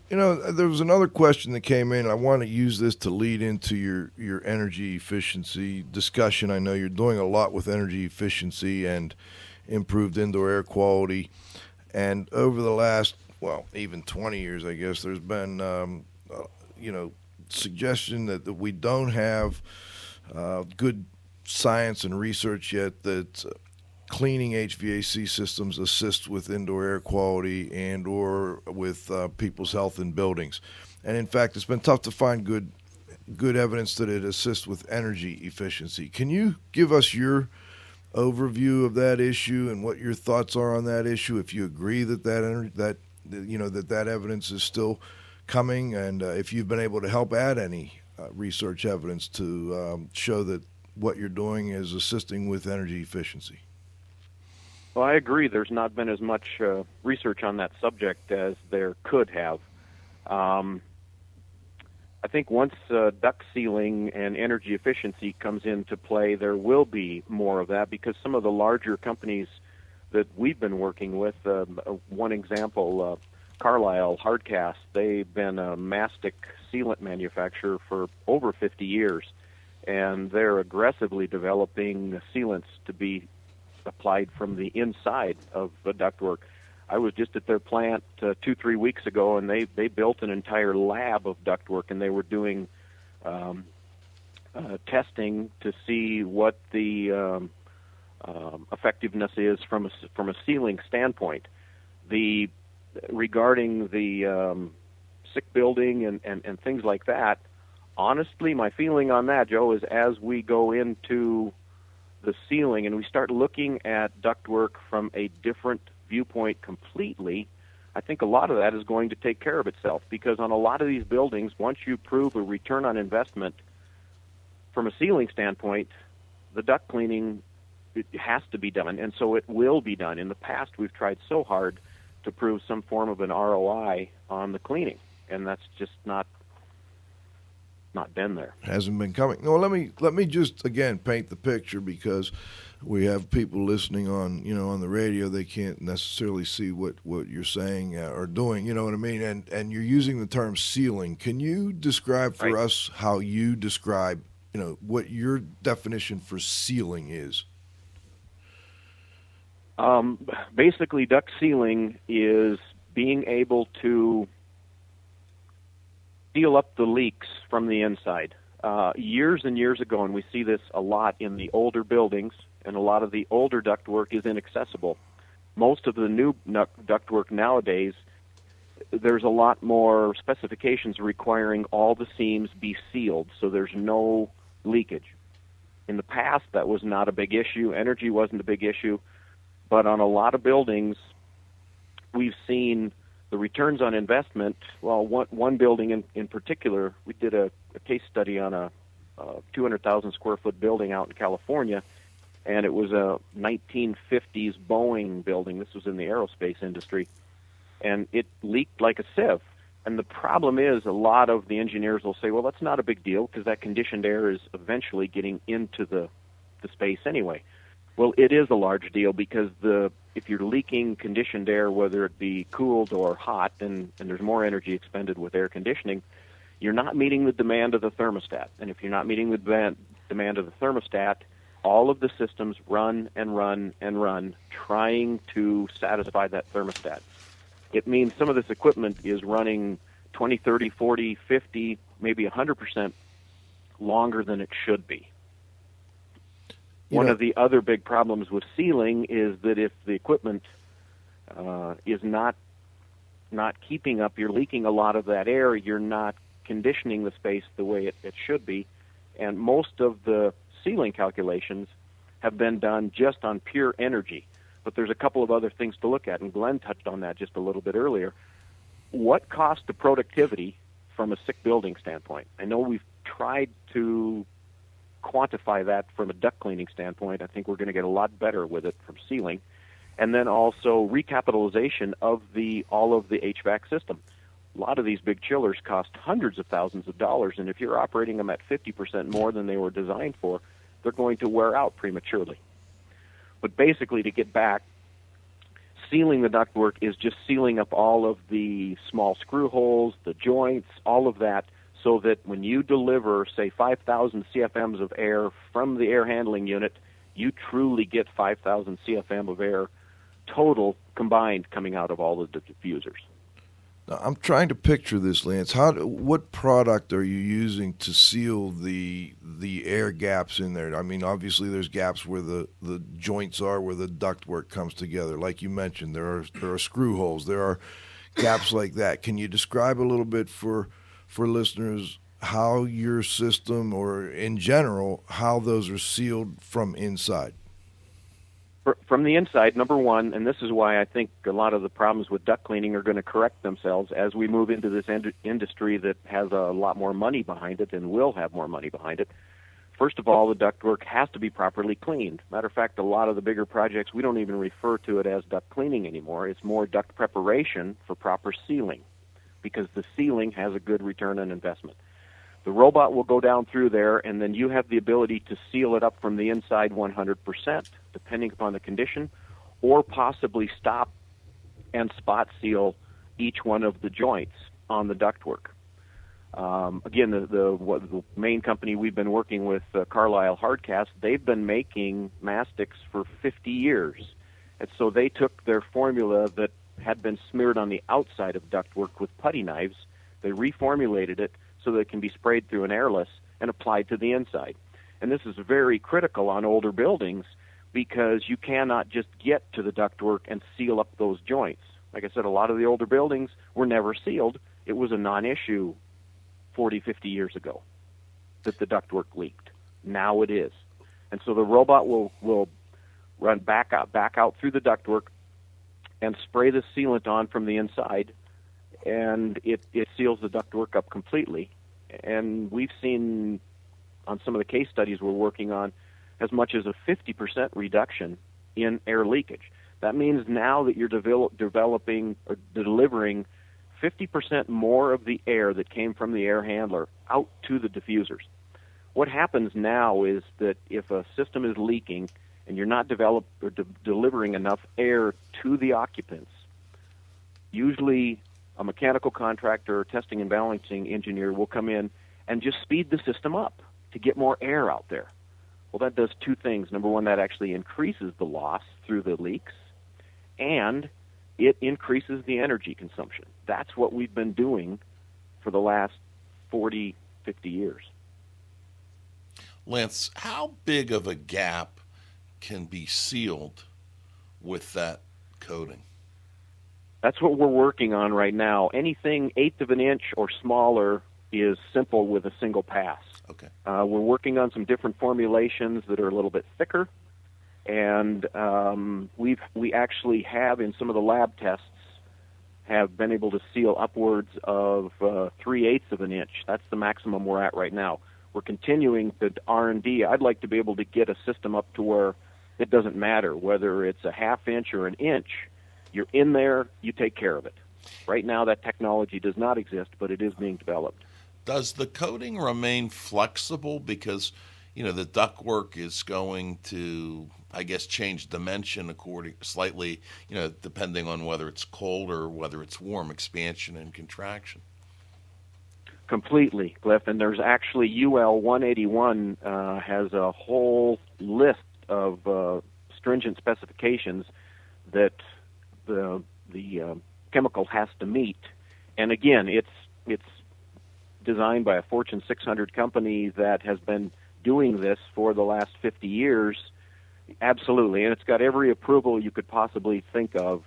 You know, there was another question that came in. I want to use this to lead into your, your energy efficiency discussion. I know you're doing a lot with energy efficiency and improved indoor air quality. And over the last, well, even 20 years, I guess, there's been, um, uh, you know, suggestion that, that we don't have uh, good science and research yet that uh, cleaning HVAC systems assist with indoor air quality and or with uh, people's health in buildings. And in fact, it's been tough to find good good evidence that it assists with energy efficiency. Can you give us your overview of that issue and what your thoughts are on that issue? If you agree that that that you know that that evidence is still coming, and uh, if you've been able to help add any uh, research evidence to um, show that what you're doing is assisting with energy efficiency. Well, I agree. There's not been as much uh, research on that subject as there could have. Um, I think once uh, duct sealing and energy efficiency comes into play, there will be more of that because some of the larger companies that we've been working with, um, uh, one example, uh, Carlisle Hardcast, they've been a mastic sealant manufacturer for over 50 years, and they're aggressively developing sealants to be applied from the inside of the ductwork. I was just at their plant uh, two, three weeks ago, and they they built an entire lab of ductwork, and they were doing um, uh, testing to see what the um, um, effectiveness is from a from a sealing standpoint. The regarding the um, sick building and, and and things like that. Honestly, my feeling on that, Joe, is as we go into the sealing and we start looking at ductwork from a different viewpoint completely, I think a lot of that is going to take care of itself because on a lot of these buildings, once you prove a return on investment from a sealing standpoint, the duct cleaning it has to be done, and so it will be done. In the past, we've tried so hard to prove some form of an ROI on the cleaning, and that's just not not been there. hasn't been coming. No, let me let me just again paint the picture because we have people listening on you know on the radio. They can't necessarily see what what you're saying uh, or doing. You know what I mean? And and you're using the term sealing. Can you describe for us how you describe you know what your definition for sealing is? Um, basically, duct sealing is being able to seal up the leaks from the inside. Uh, years and years ago, and we see this a lot in the older buildings, and a lot of the older ductwork is inaccessible. Most of the new ductwork nowadays, there's a lot more specifications requiring all the seams be sealed, so there's no leakage. In the past, that was not a big issue. Energy wasn't a big issue, but on a lot of buildings, we've seen the returns on investment. Well, one one building in in particular, we did a, a case study on a, a 200,000 square foot building out in California, and it was a 1950s Boeing building. This was in the aerospace industry, and it leaked like a sieve. And the problem is, a lot of the engineers will say, "Well, that's not a big deal because that conditioned air is eventually getting into the the space anyway." Well, it is a large deal because the if you're leaking conditioned air, whether it be cooled or hot, and, and there's more energy expended with air conditioning, you're not meeting the demand of the thermostat. And if you're not meeting the demand, of the thermostat, all of the systems run and run and run trying to satisfy that thermostat. It means some of this equipment is running 20, 30, 40, 50, maybe 100% longer than it should be. You One know- of the other big problems with sealing is that if the equipment uh, is not not keeping up, you're leaking a lot of that air. You're not conditioning the space the way it, it should be, and most of the sealing calculations have been done just on pure energy. But there's a couple of other things to look at, and Glenn touched on that just a little bit earlier. What cost to productivity from a sick building standpoint? I know we've tried to quantify that from a duct cleaning standpoint. I think we're going to get a lot better with it from sealing, and then also recapitalization of the all of the HVAC system. A lot of these big chillers cost hundreds of thousands of dollars, and if you're operating them at 50% more than they were designed for, they're going to wear out prematurely. But basically, to get back, sealing the ductwork is just sealing up all of the small screw holes, the joints, all of that, so that when you deliver, say, 5,000 CFMs of air from the air handling unit, you truly get 5,000 CFM of air total combined coming out of all of the diffusers. Now, I'm trying to picture this, Lance. How? What product are you using to seal the the air gaps in there? I mean, obviously, there's gaps where the, the joints are, where the ductwork comes together. Like you mentioned, there are there are screw holes. There are gaps like that. Can you describe a little bit for for listeners how your system, or in general, how those are sealed from inside? From the inside, number one, and this is why I think a lot of the problems with duct cleaning are going to correct themselves as we move into this ind- industry that has a lot more money behind it and will have more money behind it. First of all, the ductwork has to be properly cleaned. Matter of fact, a lot of the bigger projects, we don't even refer to it as duct cleaning anymore. It's more duct preparation for proper sealing because the sealing has a good return on investment. The robot will go down through there, and then you have the ability to seal it up from the inside 100%, depending upon the condition, or possibly stop and spot seal each one of the joints on the ductwork. Um, again, the, the, what, the main company we've been working with, uh, Carlisle Hardcast, they've been making mastics for 50 years. And so they took their formula that had been smeared on the outside of ductwork with putty knives, they reformulated it so that it can be sprayed through an airless and applied to the inside. And this is very critical on older buildings because you cannot just get to the ductwork and seal up those joints. Like I said, a lot of the older buildings were never sealed. It was a non issue 40, 50 years ago that the ductwork leaked. Now it is. And so the robot will, will run back out, back out through the ductwork and spray the sealant on from the inside, and it, it seals the ductwork up completely. And we've seen on some of the case studies we're working on as much as a 50% reduction in air leakage. That means now that you're develop, developing or delivering 50% more of the air that came from the air handler out to the diffusers. What happens now is that if a system is leaking and you're not develop or de- delivering enough air to the occupants, usually a mechanical contractor or testing and balancing engineer will come in and just speed the system up to get more air out there. Well, that does two things. Number one, that actually increases the loss through the leaks, and it increases the energy consumption. That's what we've been doing for the last 40, 50 years. Lance, how big of a gap can be sealed with that coating? That's what we're working on right now. Anything eighth of an inch or smaller is simple with a single pass. Okay. Uh, we're working on some different formulations that are a little bit thicker, and um, we've we actually have in some of the lab tests have been able to seal upwards of uh, three eighths of an inch. That's the maximum we're at right now. We're continuing the R and D. I'd like to be able to get a system up to where it doesn't matter whether it's a half inch or an inch. You're in there, you take care of it. Right now, that technology does not exist, but it is being developed. Does the coating remain flexible because you know the ductwork is going to, I guess, change dimension according slightly, you know, depending on whether it's cold or whether it's warm, expansion and contraction. Completely, Cliff. And there's actually UL 181 uh, has a whole list of uh, stringent specifications that the the uh, chemical has to meet. And again, it's it's designed by a Fortune 600 company that has been doing this for the last 50 years. Absolutely, and it's got every approval you could possibly think of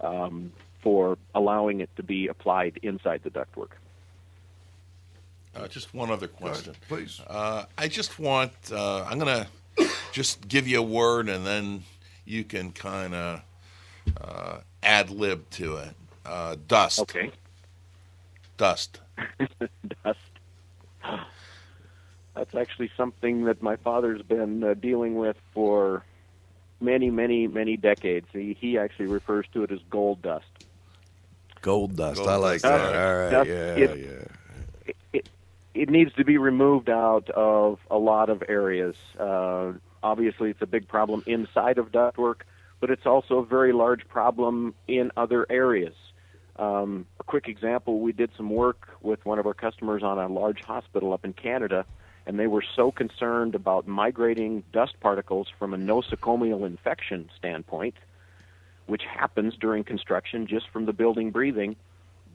um, for allowing it to be applied inside the ductwork. Uh, just one other question, please. Uh, I just want. Uh, I'm gonna just give you a word, and then you can kind of uh, ad lib to it. Uh, dust. Okay. Dust. Dust. That's actually something that my father's been uh, dealing with for many, many, many decades. He, he actually refers to it as gold dust. Gold dust. Gold I like dust. that. All right. Dust, yeah, it- yeah. It, needs to be removed out of a lot of areas. Uh, obviously, it's a big problem inside of ductwork, but it's also a very large problem in other areas. Um, a quick example: we did some work with one of our customers on a large hospital up in Canada, and they were so concerned about migrating dust particles from a nosocomial infection standpoint, which happens during construction just from the building breathing,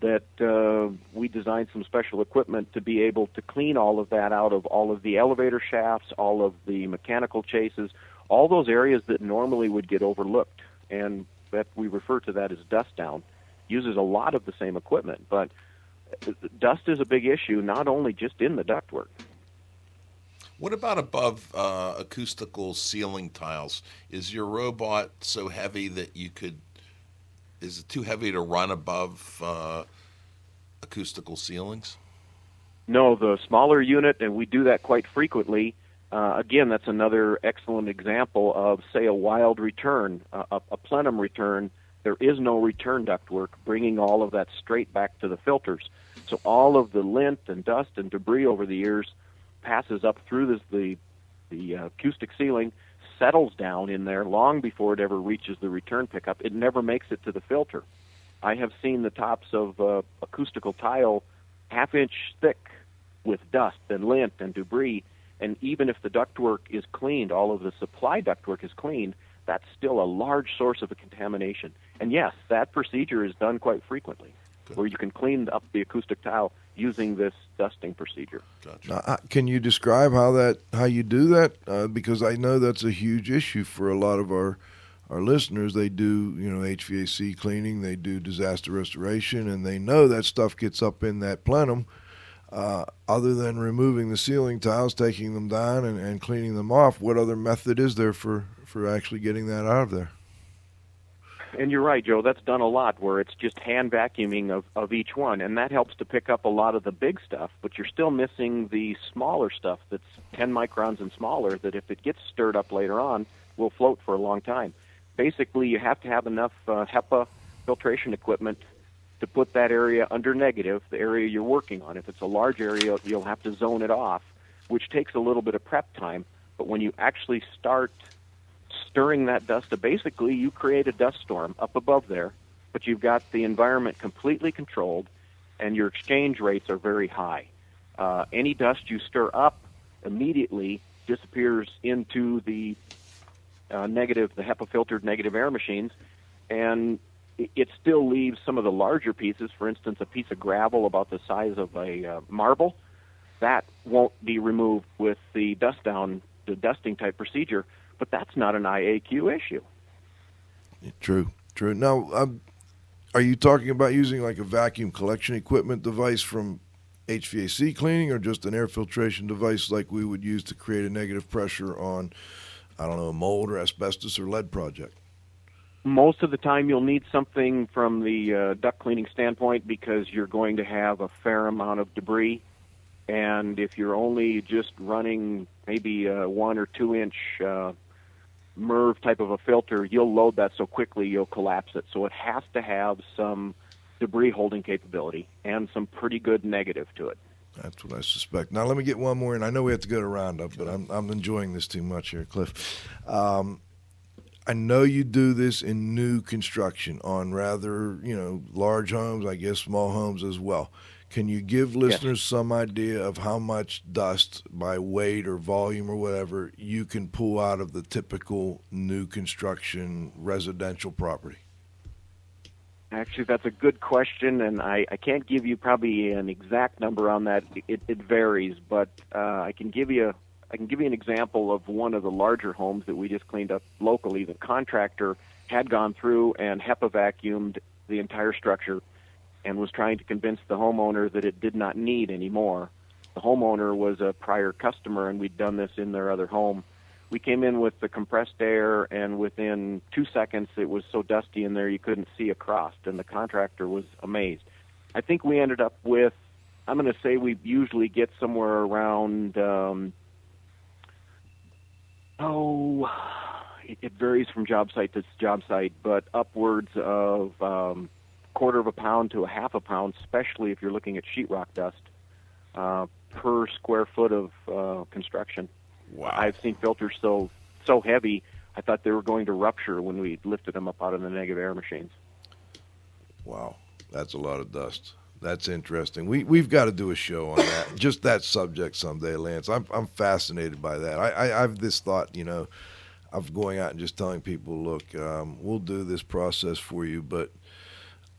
that uh, we designed some special equipment to be able to clean all of that out of all of the elevator shafts, all of the mechanical chases, all those areas that normally would get overlooked. And that we refer to that as dust down. Uses a lot of the same equipment, but uh, dust is a big issue, not only just in the ductwork. What about above uh, acoustical ceiling tiles? Is your robot so heavy that you could? Is it too heavy to run above uh, acoustical ceilings? No, the smaller unit, and we do that quite frequently. Uh, again, that's another excellent example of, say, a wild return, a, a plenum return. There is no return ductwork, bringing all of that straight back to the filters. So all of the lint and dust and debris over the years passes up through this, the the uh, acoustic ceiling, settles down in there long before it ever reaches the return pickup. It never makes it to the filter. I have seen the tops of uh, acoustical tile half inch thick with dust and lint and debris. And even if the ductwork is cleaned, all of the supply ductwork is cleaned, that's still a large source of a contamination. And yes, that procedure is done quite frequently, where you can clean up the acoustic tile using this dusting procedure. Now, uh, can you describe how that how you do that? Uh, because I know that's a huge issue for a lot of our our listeners. They do you know HVAC cleaning, they do disaster restoration, and they know that stuff gets up in that plenum. Uh, other than removing the ceiling tiles, taking them down, and, and cleaning them off, what other method is there for, for actually getting that out of there? And you're right, Joe. That's done a lot where it's just hand vacuuming of, of each one, and that helps to pick up a lot of the big stuff. But you're still missing the smaller stuff that's 10 microns and smaller. That if it gets stirred up later on, will float for a long time. Basically, you have to have enough uh, HEPA filtration equipment to put that area under negative, the area you're working on. If it's a large area, you'll have to zone it off, which takes a little bit of prep time. But when you actually start stirring that dust, basically you create a dust storm up above there, but you've got the environment completely controlled, and your exchange rates are very high. Uh, any dust you stir up immediately disappears into the uh, negative, the HEPA filtered negative air machines, and it- it still leaves some of the larger pieces. For instance, a piece of gravel about the size of a uh, marble, that won't be removed with the dust down, the dusting type procedure. But that's not an IAQ issue. True, true. Now, um, are you talking about using like a vacuum collection equipment device from HVAC cleaning, or just an air filtration device like we would use to create a negative pressure on, I don't know, a mold or asbestos or lead project? most of the time you'll need something from the uh, duct cleaning standpoint because you're going to have a fair amount of debris and if you're only just running maybe a one or two inch uh, merv type of a filter you'll load that so quickly you'll collapse it so it has to have some debris holding capability and some pretty good negative to it That's what I suspect. Now, let me get one more in. I know we have to go to Roundup, but I'm, I'm enjoying this too much here, Cliff. Um, I know you do this in new construction on rather, you know, large homes, I guess small homes as well. Can you give listeners some idea of how much dust by weight or volume or whatever you can pull out of the typical new construction residential property? Actually, that's a good question, and I, I can't give you probably an exact number on that. It, it varies, but uh, I can give you I can give you an example of one of the larger homes that we just cleaned up locally. The contractor had gone through and HEPA vacuumed the entire structure, and was trying to convince the homeowner that it did not need any more. The homeowner was a prior customer, and we'd done this in their other home. We came in with the compressed air, and within two seconds, it was so dusty in there you couldn't see across, and the contractor was amazed. I think we ended up with, I'm going to say we usually get somewhere around, um, oh, it, varies from job site to job site, but upwards of um, quarter of a pound to a half a pound, especially if you're looking at sheetrock dust uh, per square foot of uh, construction. Wow. I've seen filters so so heavy, I thought they were going to rupture when we lifted them up out of the negative air machines. Wow, that's a lot of dust. That's interesting. We we've got to do a show on that, just that subject someday, Lance. I'm I'm fascinated by that. I, I I've this thought, you know, of going out and just telling people, look, um, we'll do this process for you, but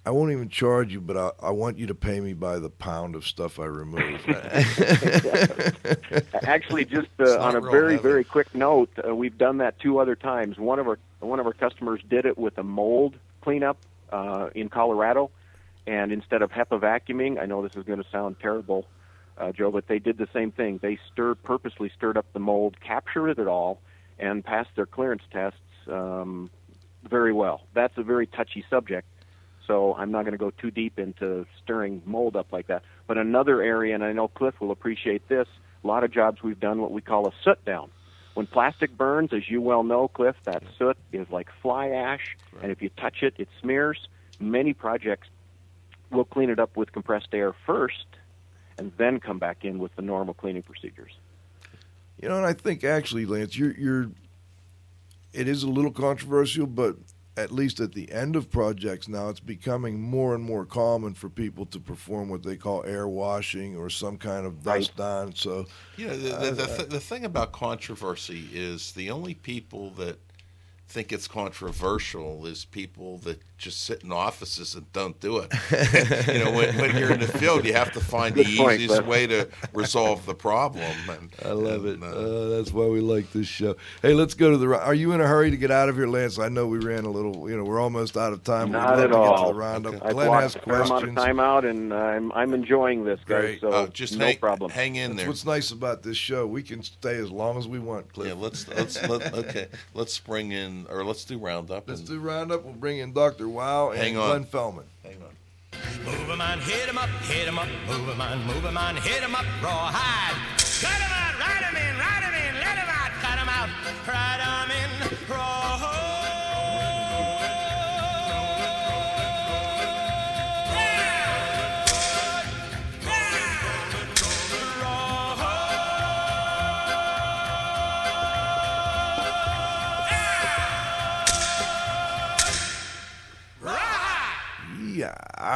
I won't even charge you, but I, I want you to pay me by the pound of stuff I remove. Actually, just uh, on a very heavy. very quick note, uh, we've done that two other times. One of our one of our customers did it with a mold cleanup uh, in Colorado, and instead of HEPA vacuuming, I know this is going to sound terrible, uh, Joe, but they did the same thing. They stirred purposely stirred up the mold, captured it all, and passed their clearance tests um, very well. That's a very touchy subject. So I'm not going to go too deep into stirring mold up like that. But another area, and I know Cliff will appreciate this, a lot of jobs we've done what we call a soot down. When plastic burns, as you well know, Cliff, that soot is like fly ash, and if you touch it, it smears. Many projects will clean it up with compressed air first, and then come back in with the normal cleaning procedures. You know, and I think actually, Lance, you're you're. It is a little controversial, but at least at the end of projects now, it's becoming more and more common for people to perform what they call air washing or some kind of dust on. So, You know, the, the, the, uh, th- the thing about controversy is the only people that think it's controversial is people that just sit in offices and don't do it. you know, when, when you're in the field, you have to find the point, easiest Cliff. way to resolve the problem. And, I love it. Uh, that's why we like this show. Hey, let's go to the. Are you in a hurry to get out of here, Lance? I know we ran a little. You know, we're almost out of time. Not at to get to all. the roundup. I've Glenn lost has a fair amount of questions. time out, and I'm I'm enjoying this, guys. Great. So Oh, just no hang- problem. hang in That's there. what's nice about this show. We can stay as long as we want, Cliff. Yeah, let's let's let, okay. Let's bring in or let's do roundup. Let's and- do roundup. We'll bring in Dr. Wow and Hang on. Glenn Fellman. Hang on. Move 'em on, hit 'em up, hit 'em up, move 'em on, move 'em on, hit 'em up, rawhide. Let 'em out, ride 'em in, ride 'em in, let 'em out, cut 'em out, ride 'em in, rawhide.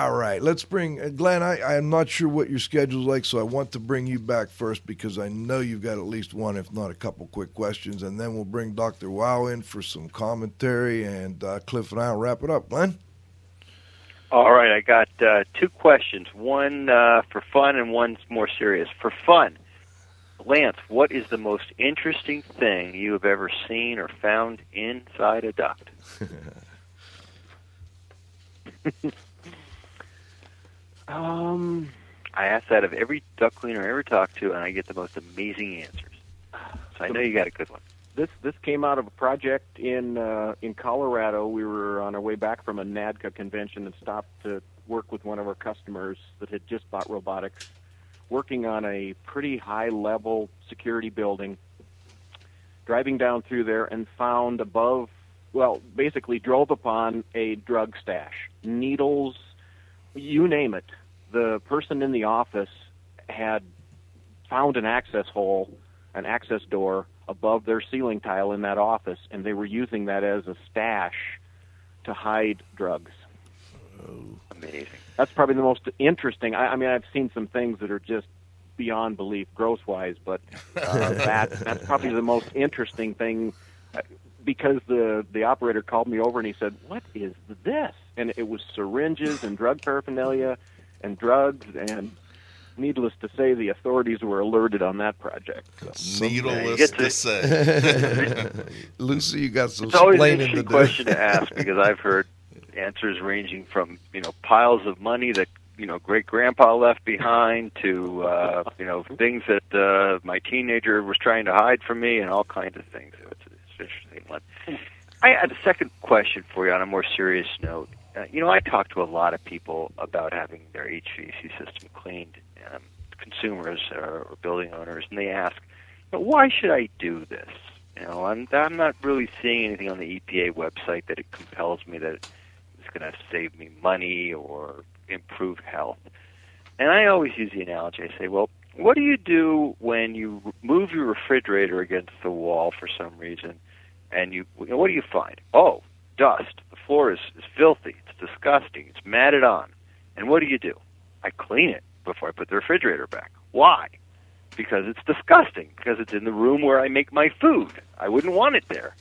Right, let's bring uh, Glenn. I, I'm not sure what your schedule's like, so I want to bring you back first because I know you've got at least one, if not a couple, quick questions, and then we'll bring Doctor Wow in for some commentary, and uh, Cliff and I'll wrap it up. Glenn. All right, I got uh, two questions. One uh, for fun and one's more serious. For fun, Lance, what is the most interesting thing you have ever seen or found inside a duct? Um, I ask that of every duct cleaner I ever talk to, and I get the most amazing answers. So I know you got a good one. this this came out of a project in uh, in Colorado. We were on our way back from a NADCA convention and stopped to work with one of our customers that had just bought robotics, working on a pretty high level security building. Driving down through there and found above, well, basically drove upon a drug stash, needles, you name it. The person in the office had found an access hole, an access door above their ceiling tile in that office, and they were using that as a stash to hide drugs. Amazing. That's probably the most interesting. I, I mean, I've seen some things that are just beyond belief, gross wise, but uh, that that's probably the most interesting thing because the the operator called me over and he said, "What is this?" And it was syringes and drug paraphernalia and drugs and. Needless to say, the authorities were alerted on that project. So. Needless to say. Lucy, you got some It's always an explaining to interesting do. question to ask because I've heard answers ranging from you know piles of money that you know great grandpa left behind to uh, you know things that uh, my teenager was trying to hide from me and all kinds of things. So it's, it's an interesting one. I had a second question for you on a more serious note. Uh, you know, I talk to a lot of people about having their HVAC system cleaned, um, consumers or, or building owners, and they ask, why should I do this?" You know, I'm I'm not really seeing anything on the EPA website that it compels me that it's going to save me money or improve health. And I always use the analogy. I say, well, what do you do when you move your refrigerator against the wall for some reason, and you, you know, what do you find? Oh, dust. The floor is, is filthy. It's disgusting. It's matted on. And what do you do? I clean it before I put the refrigerator back. Why? Because it's disgusting. Because it's in the room where I make my food. I wouldn't want it there.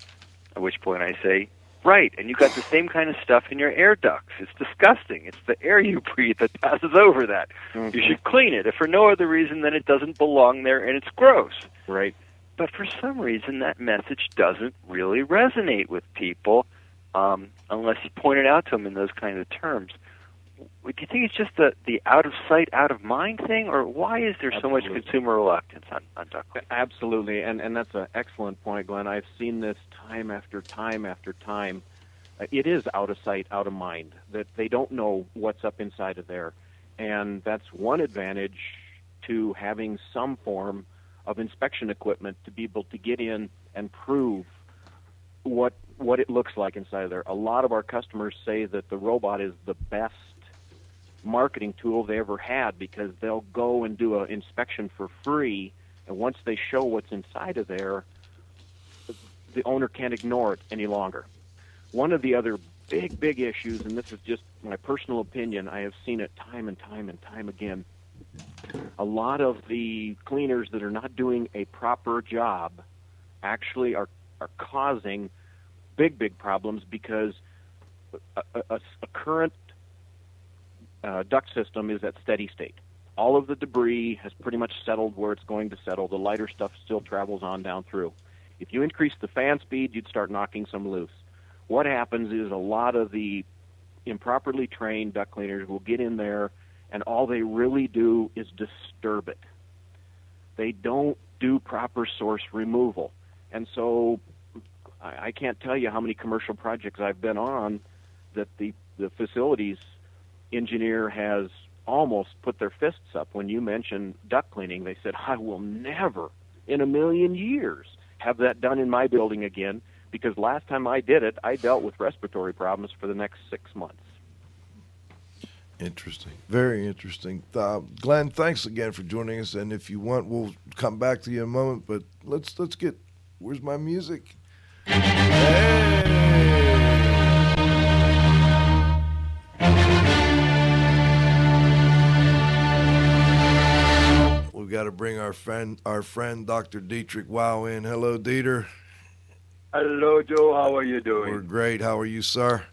At which point I say, right, and you got the same kind of stuff in your air ducts. It's disgusting. It's the air you breathe that passes over that. You mm-hmm. should clean it, if for no other reason than it doesn't belong there and it's gross. Right. But for some reason, that message doesn't really resonate with people um, unless you point it out to them in those kind of terms. Do you think it's just the, the out of sight, out of mind thing, or why is there so much consumer reluctance on, on cleaning? Absolutely, and and that's an excellent point, Glenn. I've seen this time after time after time. Uh, It is out of sight, out of mind. That they don't know what's up inside of there, and that's one advantage to having some form of inspection equipment to be able to get in and prove what what it looks like inside of there. A lot of our customers say that the robot is the best marketing tool they ever had because they'll go and do an inspection for free, and once they show what's inside of there, the owner can't ignore it any longer. One of the other big, big issues, and this is just my personal opinion, I have seen it time and time and time again. A lot of the cleaners that are not doing a proper job actually are are causing big, big problems because a, a- a, current uh, duct system is at steady state. All of the debris has pretty much settled where it's going to settle. The lighter stuff still travels on down through. If you increase the fan speed, you'd start knocking some loose. What happens is a lot of the improperly trained duct cleaners will get in there, and all they really do is disturb it. They don't do proper source removal. And so I, I can't tell you how many commercial projects I've been on that the, the facilities engineer has almost put their fists up when you mentioned duct cleaning. They said, I will never in a million years have that done in my building again because last time I did it, I dealt with respiratory problems for the next six months. Interesting. Very interesting. Uh, Glenn, thanks again for joining us. And if you want, we'll come back to you in a moment. But let's let's get. Where's my music? Hey! We've got to bring our friend, our friend Dr. Dietrich Weyel in. Hello, Dieter. Hello, Joe. How are you doing? We're great. How are you, sir?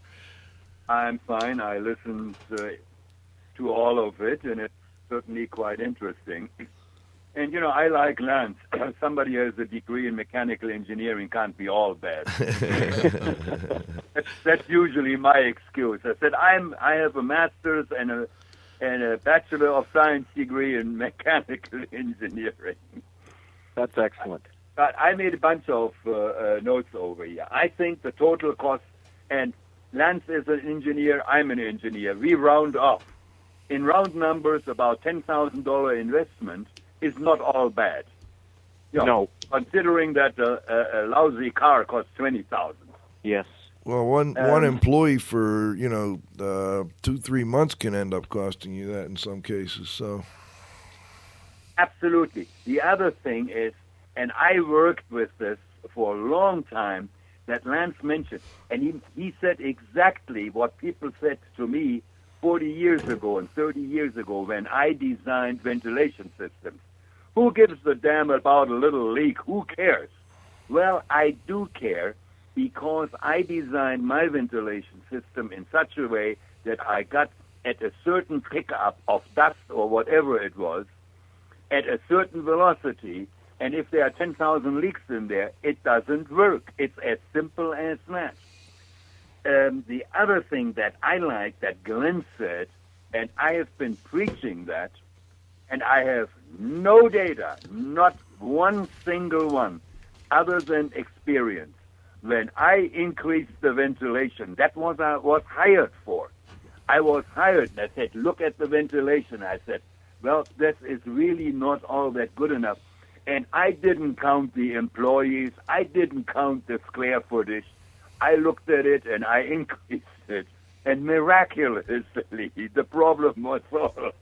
I'm fine. I listened to uh, to all of it, and it's certainly quite interesting. And you know, I like Lance. Somebody who has a degree in mechanical engineering can't be all bad. that's, that's usually my excuse. I said I'm I have a master's and a and a bachelor of science degree in mechanical engineering. That's excellent. But I made a bunch of uh, uh, notes over here. I think the total cost, and Lance is an engineer, I'm an engineer. We round off. In round numbers, about $10,000 investment is not all bad. You know, No. Considering that a, a, a lousy car costs 20000 Yes. Well, one one employee for you know uh, two three months can end up costing you that in some cases. So Absolutely. The other thing is, and I worked with this for a long time, that Lance mentioned, and he, he said exactly what people said to me 40 years ago and 30 years ago when I designed ventilation systems. Who gives a damn about a little leak? Who cares? Well, I do care because I designed my ventilation system in such a way that I got at a certain pickup of dust or whatever it was at a certain velocity, and if there are 10,000 leaks in there, it doesn't work. It's as simple as that. Um, the other thing that I like that Glenn said, and I have been preaching that, and I have no data, not one single one, other than experience. When I increased the ventilation, that was I was hired for. I was hired. and I said, look at the ventilation. I said, well, this is really not all that good enough. And I didn't count the employees. I didn't count the square footage. I looked at it and I increased it. And miraculously, the problem was solved.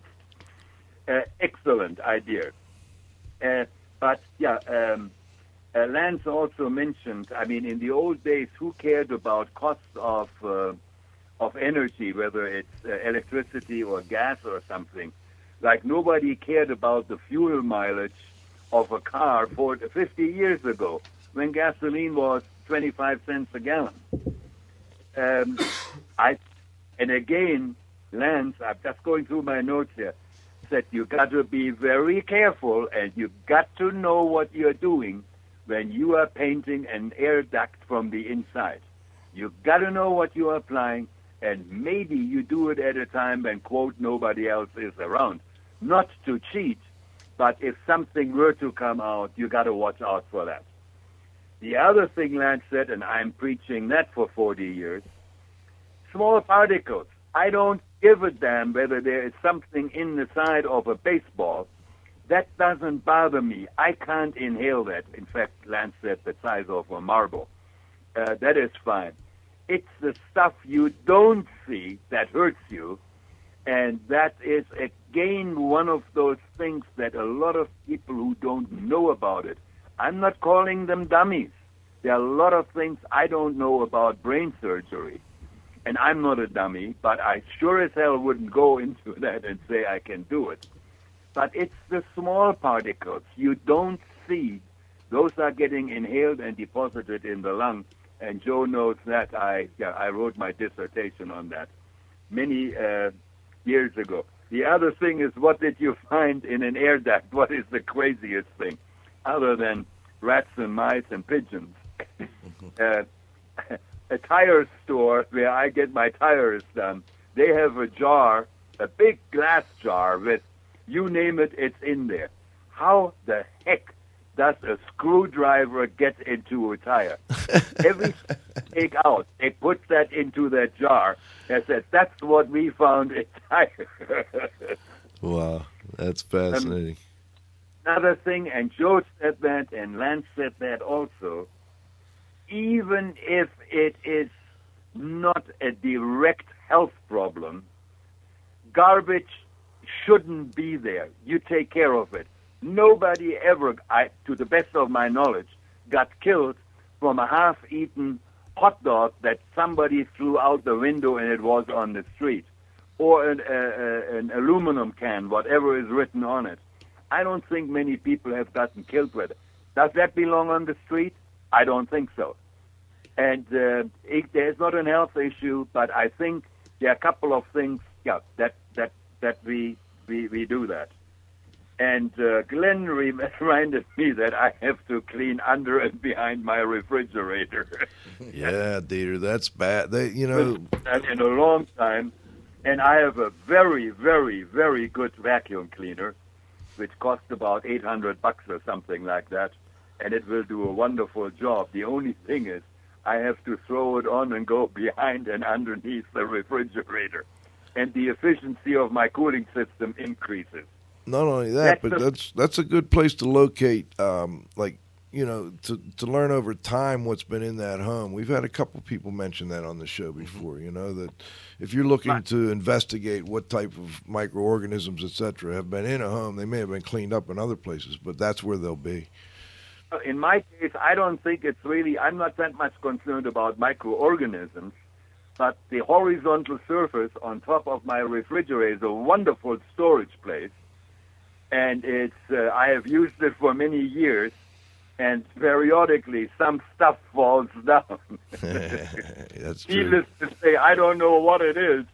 Uh, excellent idea. Uh, but yeah, um, uh, Lance also mentioned. I mean, in the old days, who cared about costs of uh, of energy, whether it's uh, electricity or gas or something? Like nobody cared about the fuel mileage of a car for 50 years ago, when gasoline was 25 cents a gallon. Um, I, and again, Lance, I'm just going through my notes here, said you got to be very careful and you got to know what you're doing when you are painting an air duct from the inside. You got to know what you are applying, and maybe you do it at a time when quote nobody else is around. Not to cheat, but if something were to come out, you got to watch out for that. The other thing Lance said, and I'm preaching that for 40 years, small particles. I don't give a damn whether there is something in the side of a baseball. That doesn't bother me. I can't inhale that. In fact, Lance said the size of a marble. Uh, that is fine. It's the stuff you don't see that hurts you. And that is again one of those things that a lot of people who don't know about it. I'm not calling them dummies. There are a lot of things I don't know about brain surgery. And I'm not a dummy, but I sure as hell wouldn't go into that and say I can do it. But it's the small particles you don't see. Those are getting inhaled and deposited in the lung. And Joe knows that. I yeah, I wrote my dissertation on that many uh, years ago. The other thing is, what did you find in an air duct? What is the craziest thing, other than rats and mice and pigeons? uh, a tire store where I get my tires done, they have a jar, a big glass jar with you name it, it's in there. How the heck does a screwdriver get into a tire? Every take out, they put that into that jar. I said, that's what we found in tire. wow, that's fascinating. Another thing, and Joe said that, and Lance said that also. Even if it is not a direct health problem, garbage shouldn't be there. You take care of it. Nobody ever, I, to the best of my knowledge, got killed from a half-eaten hot dog that somebody threw out the window and it was on the street, or an, uh, an aluminum can, whatever is written on it. I don't think many people have gotten killed with it. Does that belong on the street? I don't think so. And uh, it, there's not an health issue, but I think there are a couple of things, yeah, that that that we we, we do that. And uh, Glenn reminded me that I have to clean under and behind my refrigerator. yeah, Dieter, that's bad. They, you know, in a long time. And I have a very, very, very good vacuum cleaner, which costs about 800 bucks or something like that. And it will do a wonderful job. The only thing is, I have to throw it on and go behind and underneath the refrigerator. And the efficiency of my cooling system increases. not only that, That's but the- that's that's a good place to locate, um, like you know, to to learn over time what's been in that home. We've had a couple people mention that on the show before. You know that if you're looking to investigate what type of microorganisms, et cetera, have been in a home, they may have been cleaned up in other places, but that's where they'll be. In my case, I don't think it's really, I'm not that much concerned about microorganisms, but the horizontal surface on top of my refrigerator is a wonderful storage place. And it's, uh, I have used it for many years, and periodically some stuff falls down. That's true. Needless to say, I don't know what it is,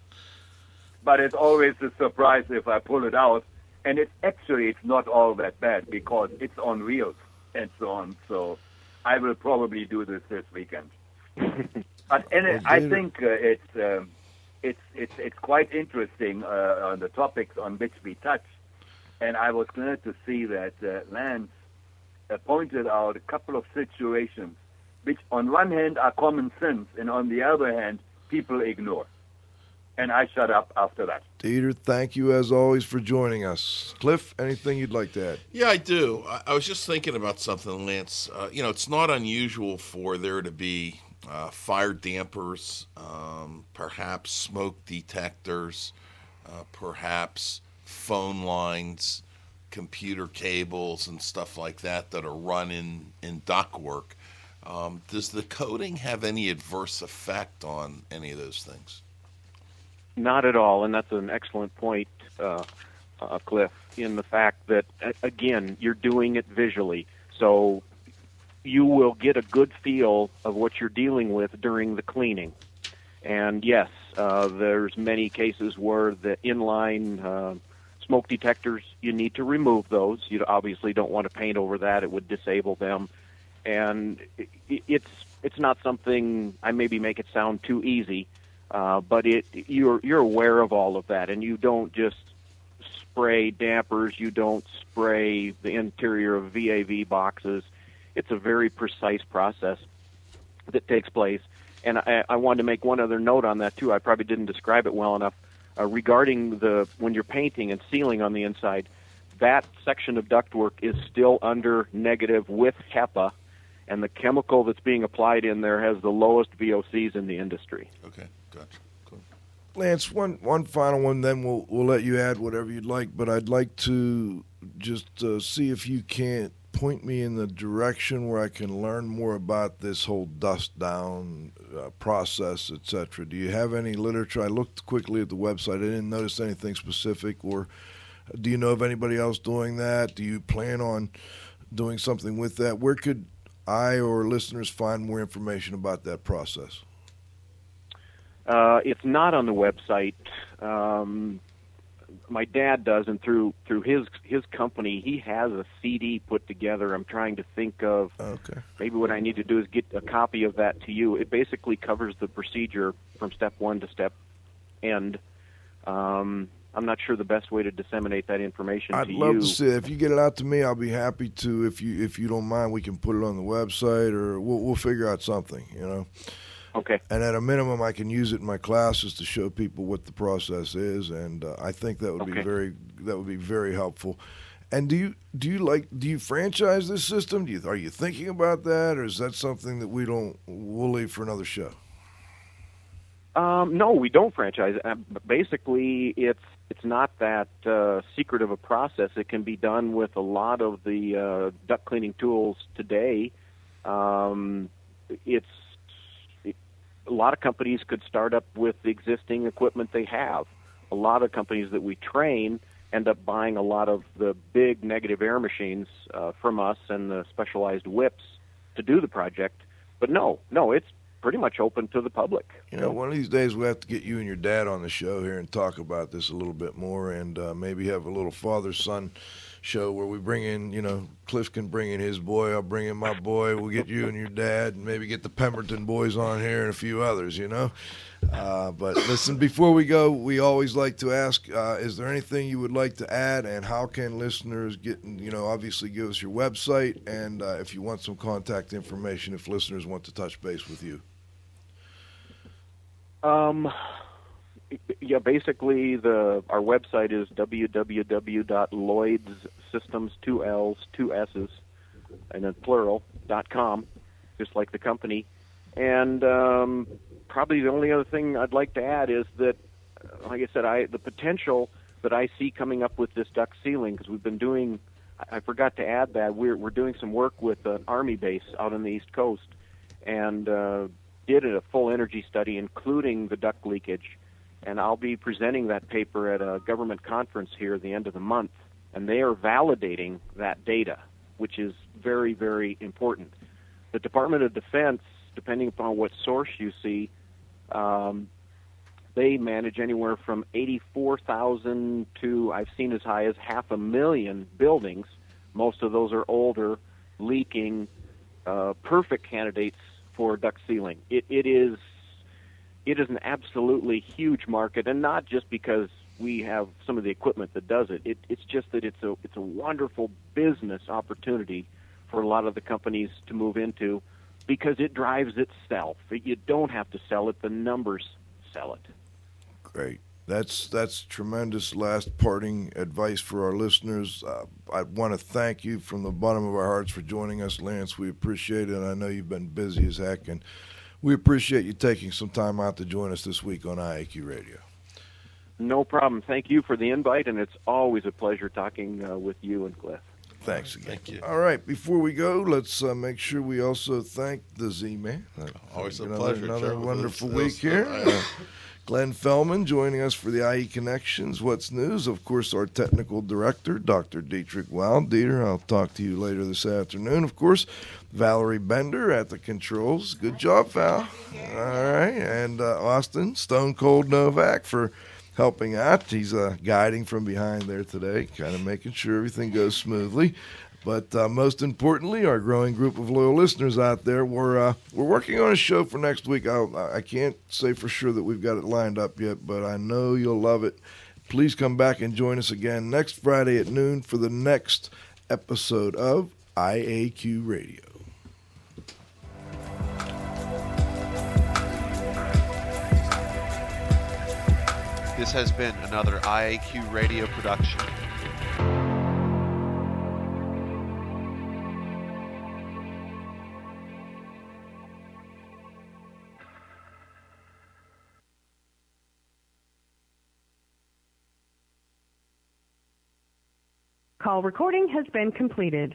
but it's always a surprise if I pull it out. And it's actually it's not all that bad because it's on wheels and so on. So I will probably do this this weekend. but and it, I think uh, it's um, it's it's it's quite interesting uh, on the topics on which we touch. And I was glad to see that uh, Lance pointed out a couple of situations which, on one hand, are common sense, and on the other hand, people ignore. And I shut up after that. Dieter, thank you as always for joining us. Cliff, anything you'd like to add? Yeah, I do. I, I was just thinking about something, Lance. Uh, you know, it's not unusual for there to be uh, fire dampers, um, perhaps smoke detectors, uh, perhaps phone lines, computer cables, and stuff like that that are run in, in ductwork. Um, does the coating have any adverse effect on any of those things? Not at all, and that's an excellent point, uh, uh, Cliff. In the fact that again, you're doing it visually, so you will get a good feel of what you're dealing with during the cleaning. And yes, uh, there's many cases where the inline uh, smoke detectors you need to remove those. You obviously don't want to paint over that; it would disable them. And it's it's not something I maybe make it sound too easy, uh, but it you're you're aware of all of that, and you don't just spray dampers. You don't spray the interior of VAV boxes. It's a very precise process that takes place. And I, I wanted to make one other note on that too. I probably didn't describe it well enough uh, regarding the when you're painting and sealing on the inside. That section of ductwork is still under negative with HEPA, and the chemical that's being applied in there has the lowest VOCs in the industry. Okay, gotcha. Lance, one one final one, then we'll we'll let you add whatever you'd like. But I'd like to just uh, see if you can't point me in the direction where I can learn more about this whole dust down uh, process, etc. Do you have any literature? I looked quickly at the website. I didn't notice anything specific. Or do you know of anybody else doing that? Do you plan on doing something with that? Where could I or listeners find more information about that process? Uh, it's not on the website. Um, my dad does, and through through his his company, he has a CD put together. I'm trying to think of okay. maybe what I need to do is get a copy of that to you. It basically covers the procedure from step one to step end. Um, I'm not sure the best way to disseminate that information I'd to love you. to see it. If you get it out to me, I'll be happy to. If you if you don't mind, we can put it on the website, or we'll we'll figure out something. You know. Okay. And at a minimum, I can use it in my classes to show people what the process is, and uh, I think that would be very that would be very helpful. And do you do you like do you franchise this system? Do you are you thinking about that, or is that something that we don't we'll leave for another show? Um, no, we don't franchise. Uh, basically, it's it's not that uh, secret of a process. It can be done with a lot of the uh, duct cleaning tools today. Um, it's it, a lot of companies could start up with the existing equipment they have. A lot of companies that we train end up buying a lot of the big negative air machines uh, from us and the specialized whips to do the project. But no, no, it's pretty much open to the public. You know, one of these days we'll have to get you and your dad on the show here and talk about this a little bit more, and uh, maybe have a little father son show where we bring in, you know, Cliff can bring in his boy, I'll bring in my boy, we'll get you and your dad, and maybe get the Pemberton boys on here and a few others, you know. Uh, but listen, before we go, we always like to ask: uh, Is there anything you would like to add, and how can listeners get? You know, obviously, give us your website, and uh, if you want some contact information, if listeners want to touch base with you. Um, yeah, basically the our website is www.lloydssystems two L's two S's and then plural dot com, just like the company. And um, probably the only other thing I'd like to add is that, uh, like I said, I the potential that I see coming up with this duct sealing because we've been doing. I forgot to add that we're we're doing some work with an army base out on the east coast, and uh, did a full energy study, including the duct leakage. And I'll be presenting that paper at a government conference here at the end of the month. And they are validating that data, which is very, very important. The Department of Defense, depending upon what source you see, um, they manage anywhere from 84,000 to I've seen as high as half a million buildings. Most of those are older, leaking, uh, perfect candidates for duct sealing. It, it is it is an absolutely huge market, and not just because we have some of the equipment that does it. it it's just that it's a it's a wonderful business opportunity for a lot of the companies to move into because it drives itself. You don't have to sell it; the numbers sell it. Great. That's that's tremendous last parting advice for our listeners. Uh, I want to thank you from the bottom of our hearts for joining us, Lance. We appreciate it. I know you've been busy as heck, and we appreciate you taking some time out to join us this week on IAQ Radio. No problem. Thank you for the invite, and it's always a pleasure talking uh, with you and Cliff. Thanks again. Thank you. All right, before we go, let's uh, make sure we also thank the Z Man. Always a another, pleasure, Another Trevor. wonderful This- week this- here. Glenn Fellman joining us for the IE Connections. What's news? Of course, our technical director, Dr. Dietrich Weyel. Dieter, I'll talk to you later this afternoon. Of course, Valerie Bender at the controls. Good job, Val. All right, and uh, Austin Stone Cold Novak for helping out. He's uh, guiding from behind there today, kind of making sure everything goes smoothly. But uh, most importantly, our growing group of loyal listeners out there, we're uh, we're working on a show for next week. I'll, I can't say for sure that we've got it lined up yet, but I know you'll love it. Please come back and join us again next Friday at noon for the next episode of IAQ Radio. This has been another IAQ radio production. Call recording has been completed.